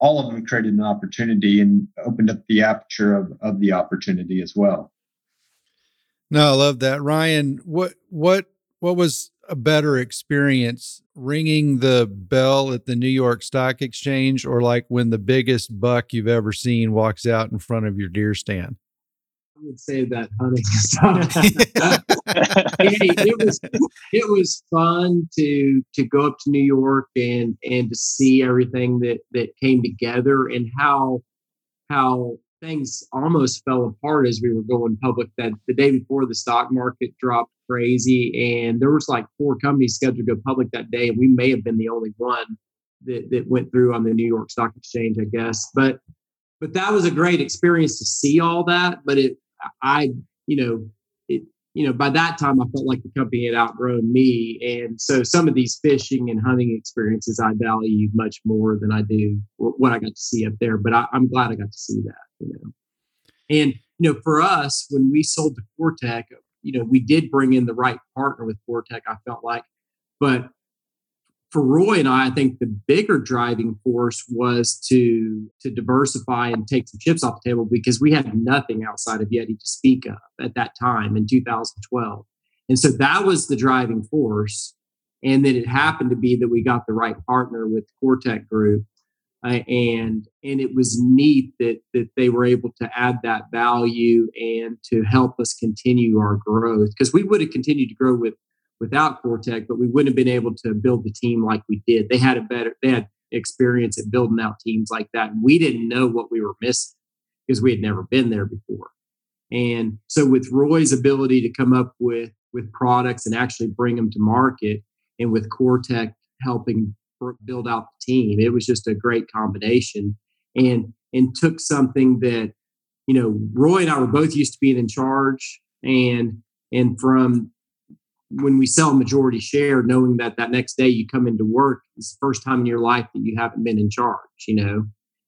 all of them created an opportunity and opened up the aperture of, of the opportunity as well. No, I love that. Ryan, what what what was a better experience ringing the bell at the New York Stock Exchange or like when the biggest buck you've ever seen walks out in front of your deer stand? I would say that hunting stuff. it was it was fun to to go up to New York and and to see everything that that came together and how how things almost fell apart as we were going public that the day before the stock market dropped crazy and there was like four companies scheduled to go public that day and we may have been the only one that, that went through on the new york stock exchange i guess but but that was a great experience to see all that but it i you know it you know by that time i felt like the company had outgrown me and so some of these fishing and hunting experiences i value much more than i do what i got to see up there but I, i'm glad i got to see that you know. And you know, for us, when we sold to Cortec, you know, we did bring in the right partner with Cortec. I felt like, but for Roy and I, I think the bigger driving force was to to diversify and take some chips off the table because we had nothing outside of Yeti to speak of at that time in 2012, and so that was the driving force. And then it happened to be that we got the right partner with Cortec Group uh, and and it was neat that that they were able to add that value and to help us continue our growth because we would have continued to grow with without Cortec, but we wouldn't have been able to build the team like we did. They had a better they had experience at building out teams like that. And we didn't know what we were missing because we had never been there before. And so with Roy's ability to come up with with products and actually bring them to market and with Cortec helping build mm-hmm. out the team. It was just a great combination, and and took something that you know Roy and I were both used to being in charge, and and from when we sell majority share, knowing that that next day you come into work is the first time in your life that you haven't been in charge, you know.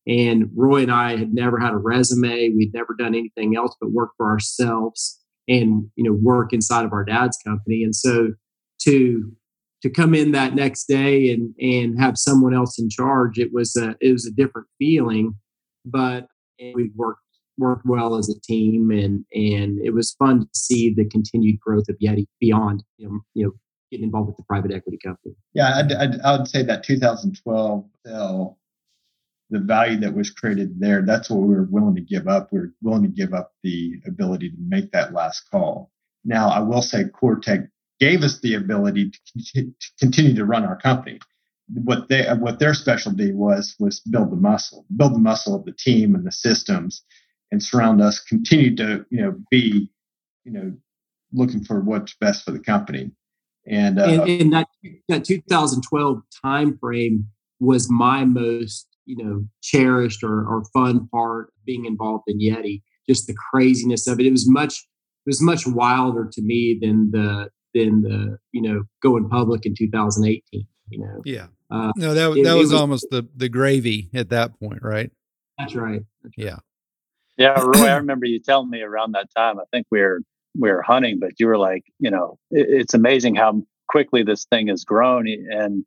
And Roy and I had never had a resume. We'd never done anything else but work for ourselves and you know work inside of our dad's company. And so to to come in that next day and and have someone else in charge it was a it was a different feeling but we worked worked well as a team and and it was fun to see the continued growth of yeti beyond you know, you know getting involved with the private equity company. Yeah I'd, I'd, I would say that 2012 sale the value that was created there that's what we were willing to give up. We were willing to give up the ability to make that last call. Now i will say cortec gave us the ability to continue to run our company. What they what their specialty was was build the muscle, build the muscle of the team and the systems, and surround us. Continue to you know be you know looking for what's best for the company. And, uh, and, and that that 2012 time frame was my most you know cherished or, or fun part being involved in Yeti. Just the craziness of it. It was much it was much wilder to me than the than the you know going public in 2018 you know? Yeah. Uh, no that, it, that was, was, almost the the gravy at that point right? That's right, that's right. yeah. Yeah roy i remember you telling me around that time i think we are we were hunting but you were like you know it, it's amazing how quickly this thing has grown and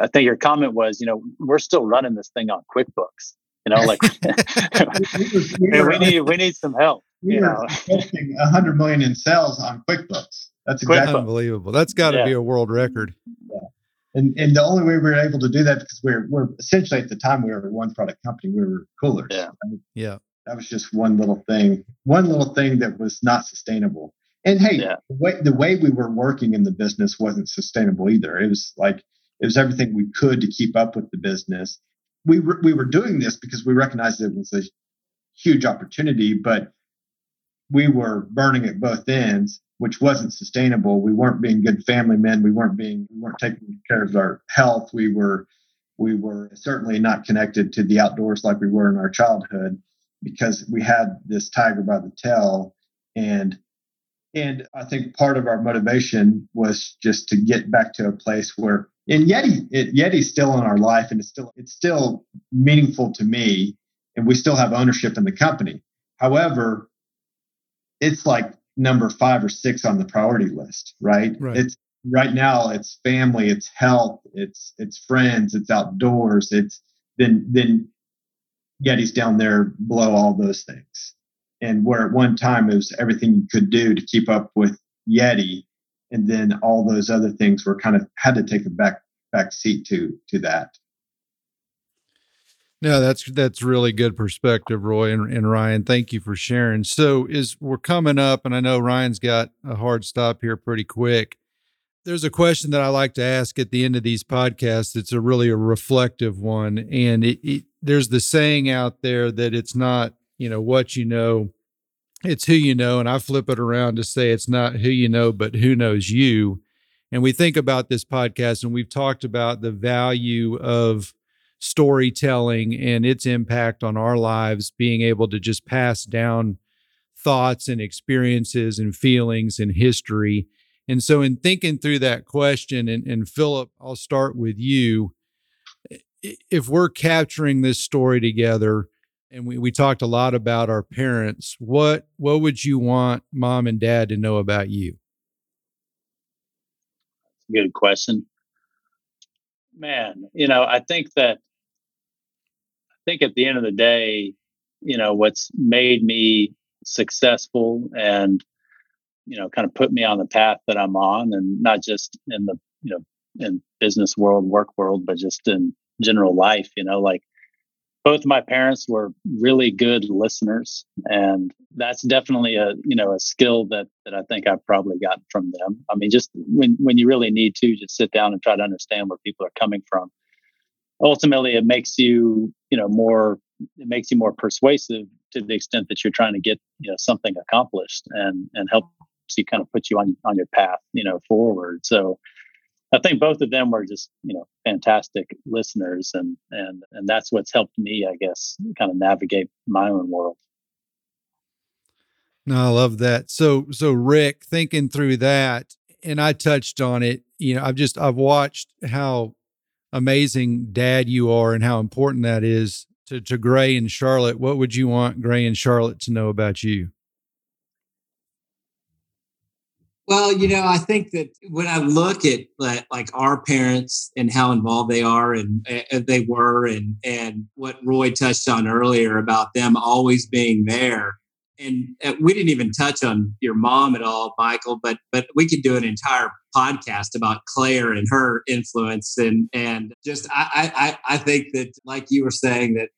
i think your comment was you know we're still running this thing on quickbooks you know like we need we need some help we you were know. posting 100 million in sales on quickbooks that's exactly unbelievable. That's got to yeah. be a world record. Yeah. And and the only way we were able to do that because we're we're essentially at the time we were a one product company. We were coolers. Yeah. yeah. That was just one little thing. One little thing that was not sustainable. And hey, yeah. the, way, the way we were working in the business wasn't sustainable either. It was like it was everything we could to keep up with the business. We were we were doing this because we recognized it was a huge opportunity, but we were burning at both ends which wasn't sustainable. We weren't being good family men. We weren't being we weren't taking care of our health. We were we were certainly not connected to the outdoors like we were in our childhood because we had this tiger by the tail and and I think part of our motivation was just to get back to a place where and Yeti it, Yeti's still in our life and it's still it's still meaningful to me and we still have ownership in the company. However, it's like number five or six on the priority list, right? right. It's right now it's family, it's health, it's it's friends, it's outdoors, it's then then Yeti's down there below all those things. And where at one time it was everything you could do to keep up with Yeti, and then all those other things were kind of had to take a back back seat to to that. No, that's that's really good perspective, Roy and, and Ryan. Thank you for sharing. So, is we're coming up, and I know Ryan's got a hard stop here pretty quick. There's a question that I like to ask at the end of these podcasts. It's a really a reflective one, and it, it, there's the saying out there that it's not you know what you know, it's who you know, and I flip it around to say it's not who you know, but who knows you. And we think about this podcast, and we've talked about the value of storytelling and its impact on our lives, being able to just pass down thoughts and experiences and feelings and history. And so, in thinking through that question, and, and Philip, I'll start with you. If we're capturing this story together, and we, we talked a lot about our parents, what what would you want mom and dad to know about you? Good question. Man, you know, I think that think at the end of the day, you know, what's made me successful and, you know, kind of put me on the path that I'm on and not just in the, you know, in business world, work world, but just in general life, you know, like both my parents were really good listeners and that's definitely a you know a skill that that i think i've probably gotten from them. I mean just when when you really need to just sit down and try to understand where people are coming from ultimately it makes you you know more it makes you more persuasive to the extent that you're trying to get you know something accomplished and and helps you kind of put you on on your path you know forward. So i think both of them were just you know fantastic listeners and and and that's what's helped me i guess kind of navigate my own world. No i love that. So so rick thinking through that and i touched on it you know i've just i've watched how amazing dad you are and how important that is to, to Gray and Charlotte. What would you want Gray and Charlotte to know about you? Well, you know, I think that when I look at like our parents and how involved they are and uh, they were, and and what Roy touched on earlier about them always being there, and we didn't even touch on your mom at all, Michael, but but we could do an entire podcast about Claire and her influence and and just I I I think that like you were saying that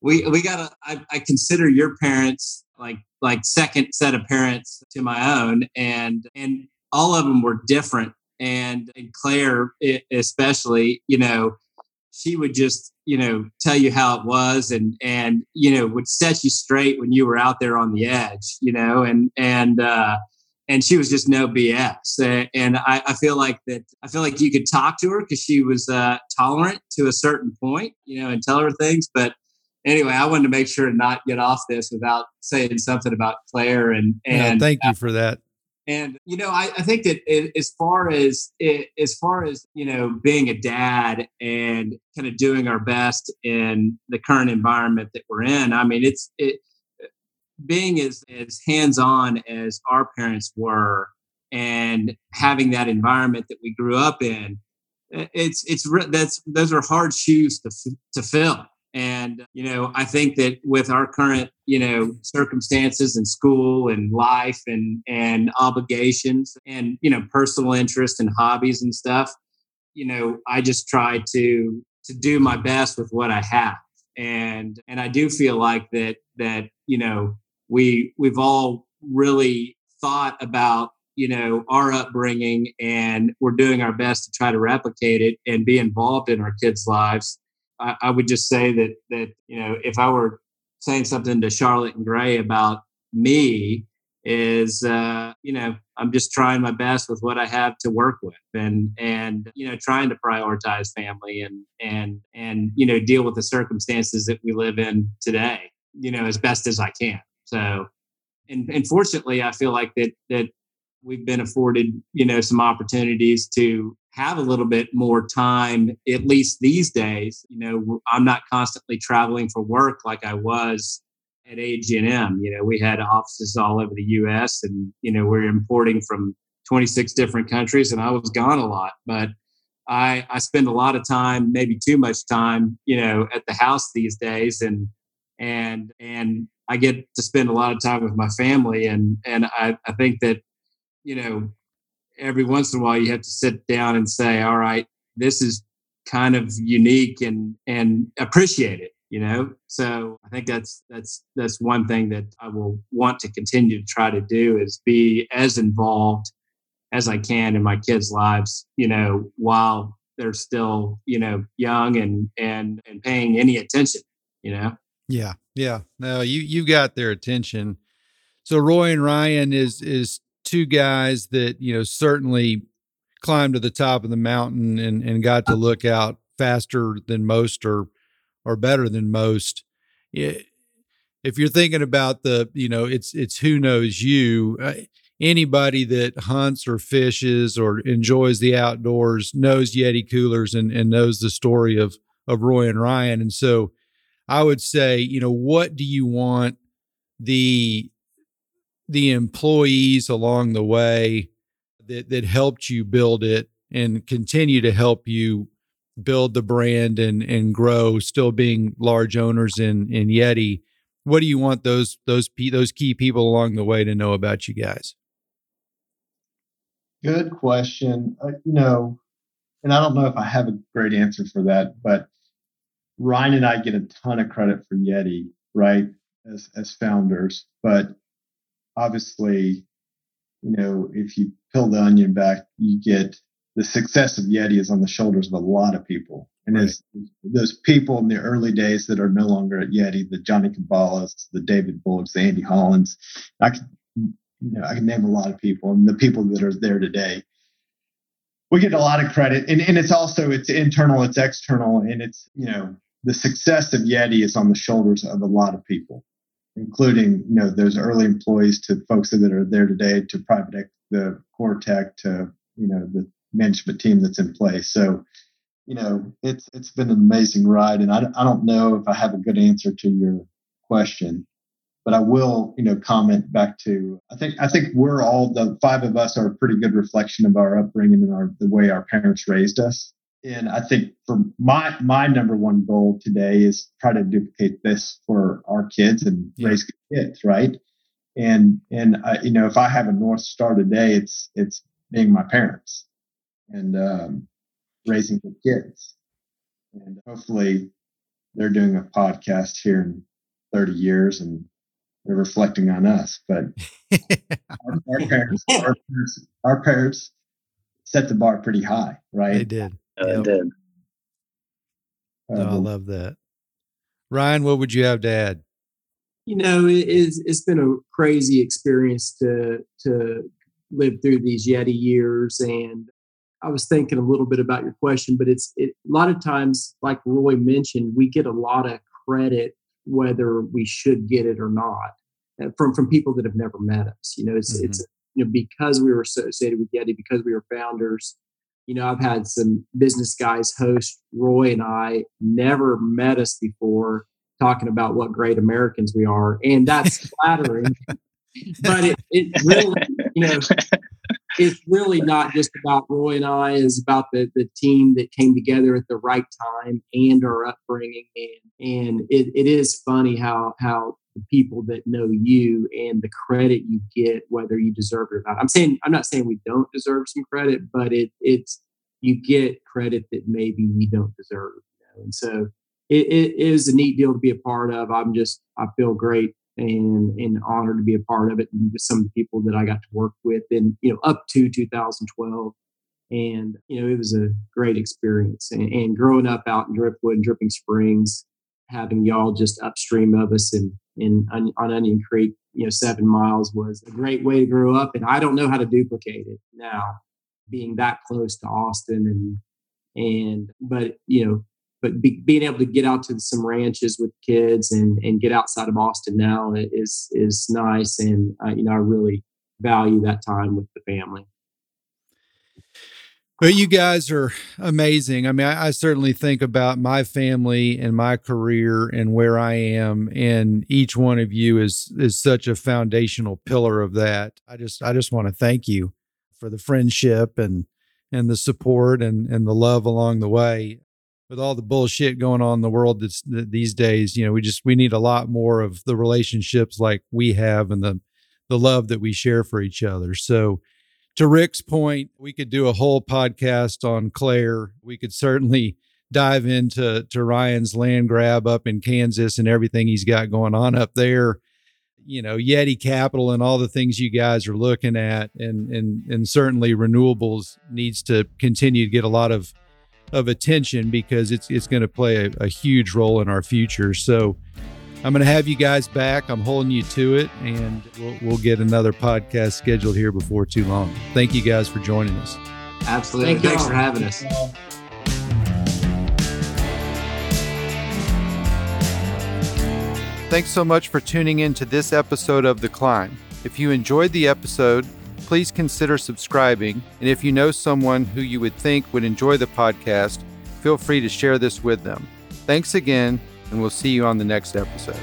we we gotta I, I consider your parents like like second set of parents to my own and and all of them were different and, and Claire especially you know she would just you know tell you how it was and and you know would set you straight when you were out there on the edge you know and and uh and she was just no BS. And I, I, feel like that. I feel like you could talk to her because she was uh, tolerant to a certain point, you know, and tell her things. But anyway, I wanted to make sure to not get off this without saying something about Claire. And and yeah, thank you for that. And you know, I, I think that as far as as far as you know, being a dad and kind of doing our best in the current environment that we're in. I mean, it's it being as as hands on as our parents were, and having that environment that we grew up in, it's it's that's those are hard shoes to to fill and, you know, I think that with our current, you know, circumstances and school and life and, and obligations and, you know, personal interest and hobbies and stuff, you know, I just try to, to do my best with what I have. And, and I do feel like that, that, you know, we, we've all really thought about you know our upbringing and we're doing our best to try to replicate it and be involved in our kids lives I, I would just say that that you know if I were saying something to Charlotte and Gray about me is uh, you know I'm just trying my best with what I have to work with and and you know trying to prioritize family and and and you know deal with the circumstances that we live in today you know as best as I can. So and, and fortunately I feel like that that we've been afforded you know some opportunities to have a little bit more time, at least these days. You know, I'm not constantly traveling for work like I was at AG&M. You know, we had offices all over the U.S. and you know we're importing from 26 different countries and I was gone a lot. But I, I spend a lot of time, maybe too much time, you know, at the house these days. And, and, and I get to spend a lot of time with my family. And, and I, I think that, you know, every once in a while you have to sit down and say, all right, this is kind of unique and, and appreciate it you know? So i think that's that's that's one thing that i will want to continue to try to do is be as involved as i can in my kids lives you know while they're still you know young and and and paying any attention you know? Yeah yeah. No you you got their attention. So roy and ryan is is two guys that you know certainly climbed to the top of the mountain and and got to look out faster than most or or better than most. If you're thinking about the, you know, it's it's who knows you. Uh, anybody that hunts or fishes or enjoys the outdoors knows Yeti coolers and, and knows the story of of Roy and Ryan. And so I would say, you know, what do you want the the employees along the way that that helped you build it and continue to help you build the brand and and grow, still being large owners in in Yeti. What do you want those those those key people along the way to know about you guys? Good question. Uh, you know, and I don't know if I have a great answer for that, but Ryan and I get a ton of credit for Yeti, right, as as founders. But obviously, you know, if you peel the onion back, you get the success of Yeti is on the shoulders of a lot of people. And right. those people in the early days that are no longer at Yeti, the Johnny Caballas, the David Bullocks, the Andy Hollands, I can, you know, I can name a lot of people and the people that are there today. We get a lot of credit and, and it's also, it's internal, it's external and it's, you know, the success of Yeti is on the shoulders of a lot of people, including, you know, those early employees to folks that are there today to private, the Cortec to, you know, the management team that's in place. So, you know, it's it's been an amazing ride, and I, I don't know if I have a good answer to your question, but I will, you know, comment back to I think I think we're all the five of us are a pretty good reflection of our upbringing and our the way our parents raised us. And I think for my my number one goal today is try to duplicate this for our kids and yeah. raise kids, right? And and I, you know, if I have a north star today, it's it's being my parents and um, raising the kids. And hopefully they're doing a podcast here in 30 years and they're reflecting on us. But our, our, parents, our, parents, our parents set the bar pretty high, right? They did. Yep. They did. Um, oh, I love that. Ryan, what would you have to add? You know, it is, it's been a crazy experience to to live through these Yeti years, and I was thinking a little bit about your question, but it's it, a lot of times, like Roy mentioned, we get a lot of credit whether we should get it or not uh, from from people that have never met us. You know, it's mm-hmm. it's you know because we were associated with Yeti, because we were founders. You know, I've had some business guys host Roy and I never met us before talking about what great Americans we are, and that's flattering. but it, it really, you know, it's really not just about Roy and I. It's about the the team that came together at the right time and our upbringing. And and it, it is funny how how the people that know you and the credit you get, whether you deserve it or not. I'm saying I'm not saying we don't deserve some credit, but it it's you get credit that maybe you don't deserve. You know? And so it, it is a neat deal to be a part of. I'm just I feel great and and honored to be a part of it and with some of the people that I got to work with and you know up to 2012 and you know it was a great experience. And, and growing up out in Driftwood and Dripping Springs having y'all just upstream of us and in on, on Onion Creek you know seven miles was a great way to grow up. And I don't know how to duplicate it now being that close to Austin and and but you know but be, being able to get out to some ranches with kids and, and get outside of Austin now is is nice, and uh, you know I really value that time with the family. But you guys are amazing. I mean, I, I, certainly think about my family and my career and where I am, and each one of you is is such a foundational pillar of that. I just I just want to thank you for the friendship and and the support and and the love along the way. With all the bullshit going on in the world that's, these days, you know, we just we need a lot more of the relationships like we have and the the love that we share for each other. So, to Rick's point, we could do a whole podcast on Claire. We could certainly dive into to Ryan's land grab up in Kansas and everything he's got going on up there. You know, Yeti Capital and all the things you guys are looking at, and and and certainly renewables needs to continue to get a lot of of attention because it's it's going to play a, a huge role in our future. So I'm going to have you guys back. I'm holding you to it, and we'll, we'll get another podcast scheduled here before too long. Thank you guys for joining us. Absolutely. Thank Thanks for having us. Thanks so much for tuning in to this episode of The Climb. If you enjoyed the episode, please consider subscribing. And if you know someone who you would think would enjoy the podcast, feel free to share this with them. Thanks again and we'll see you on the next episode.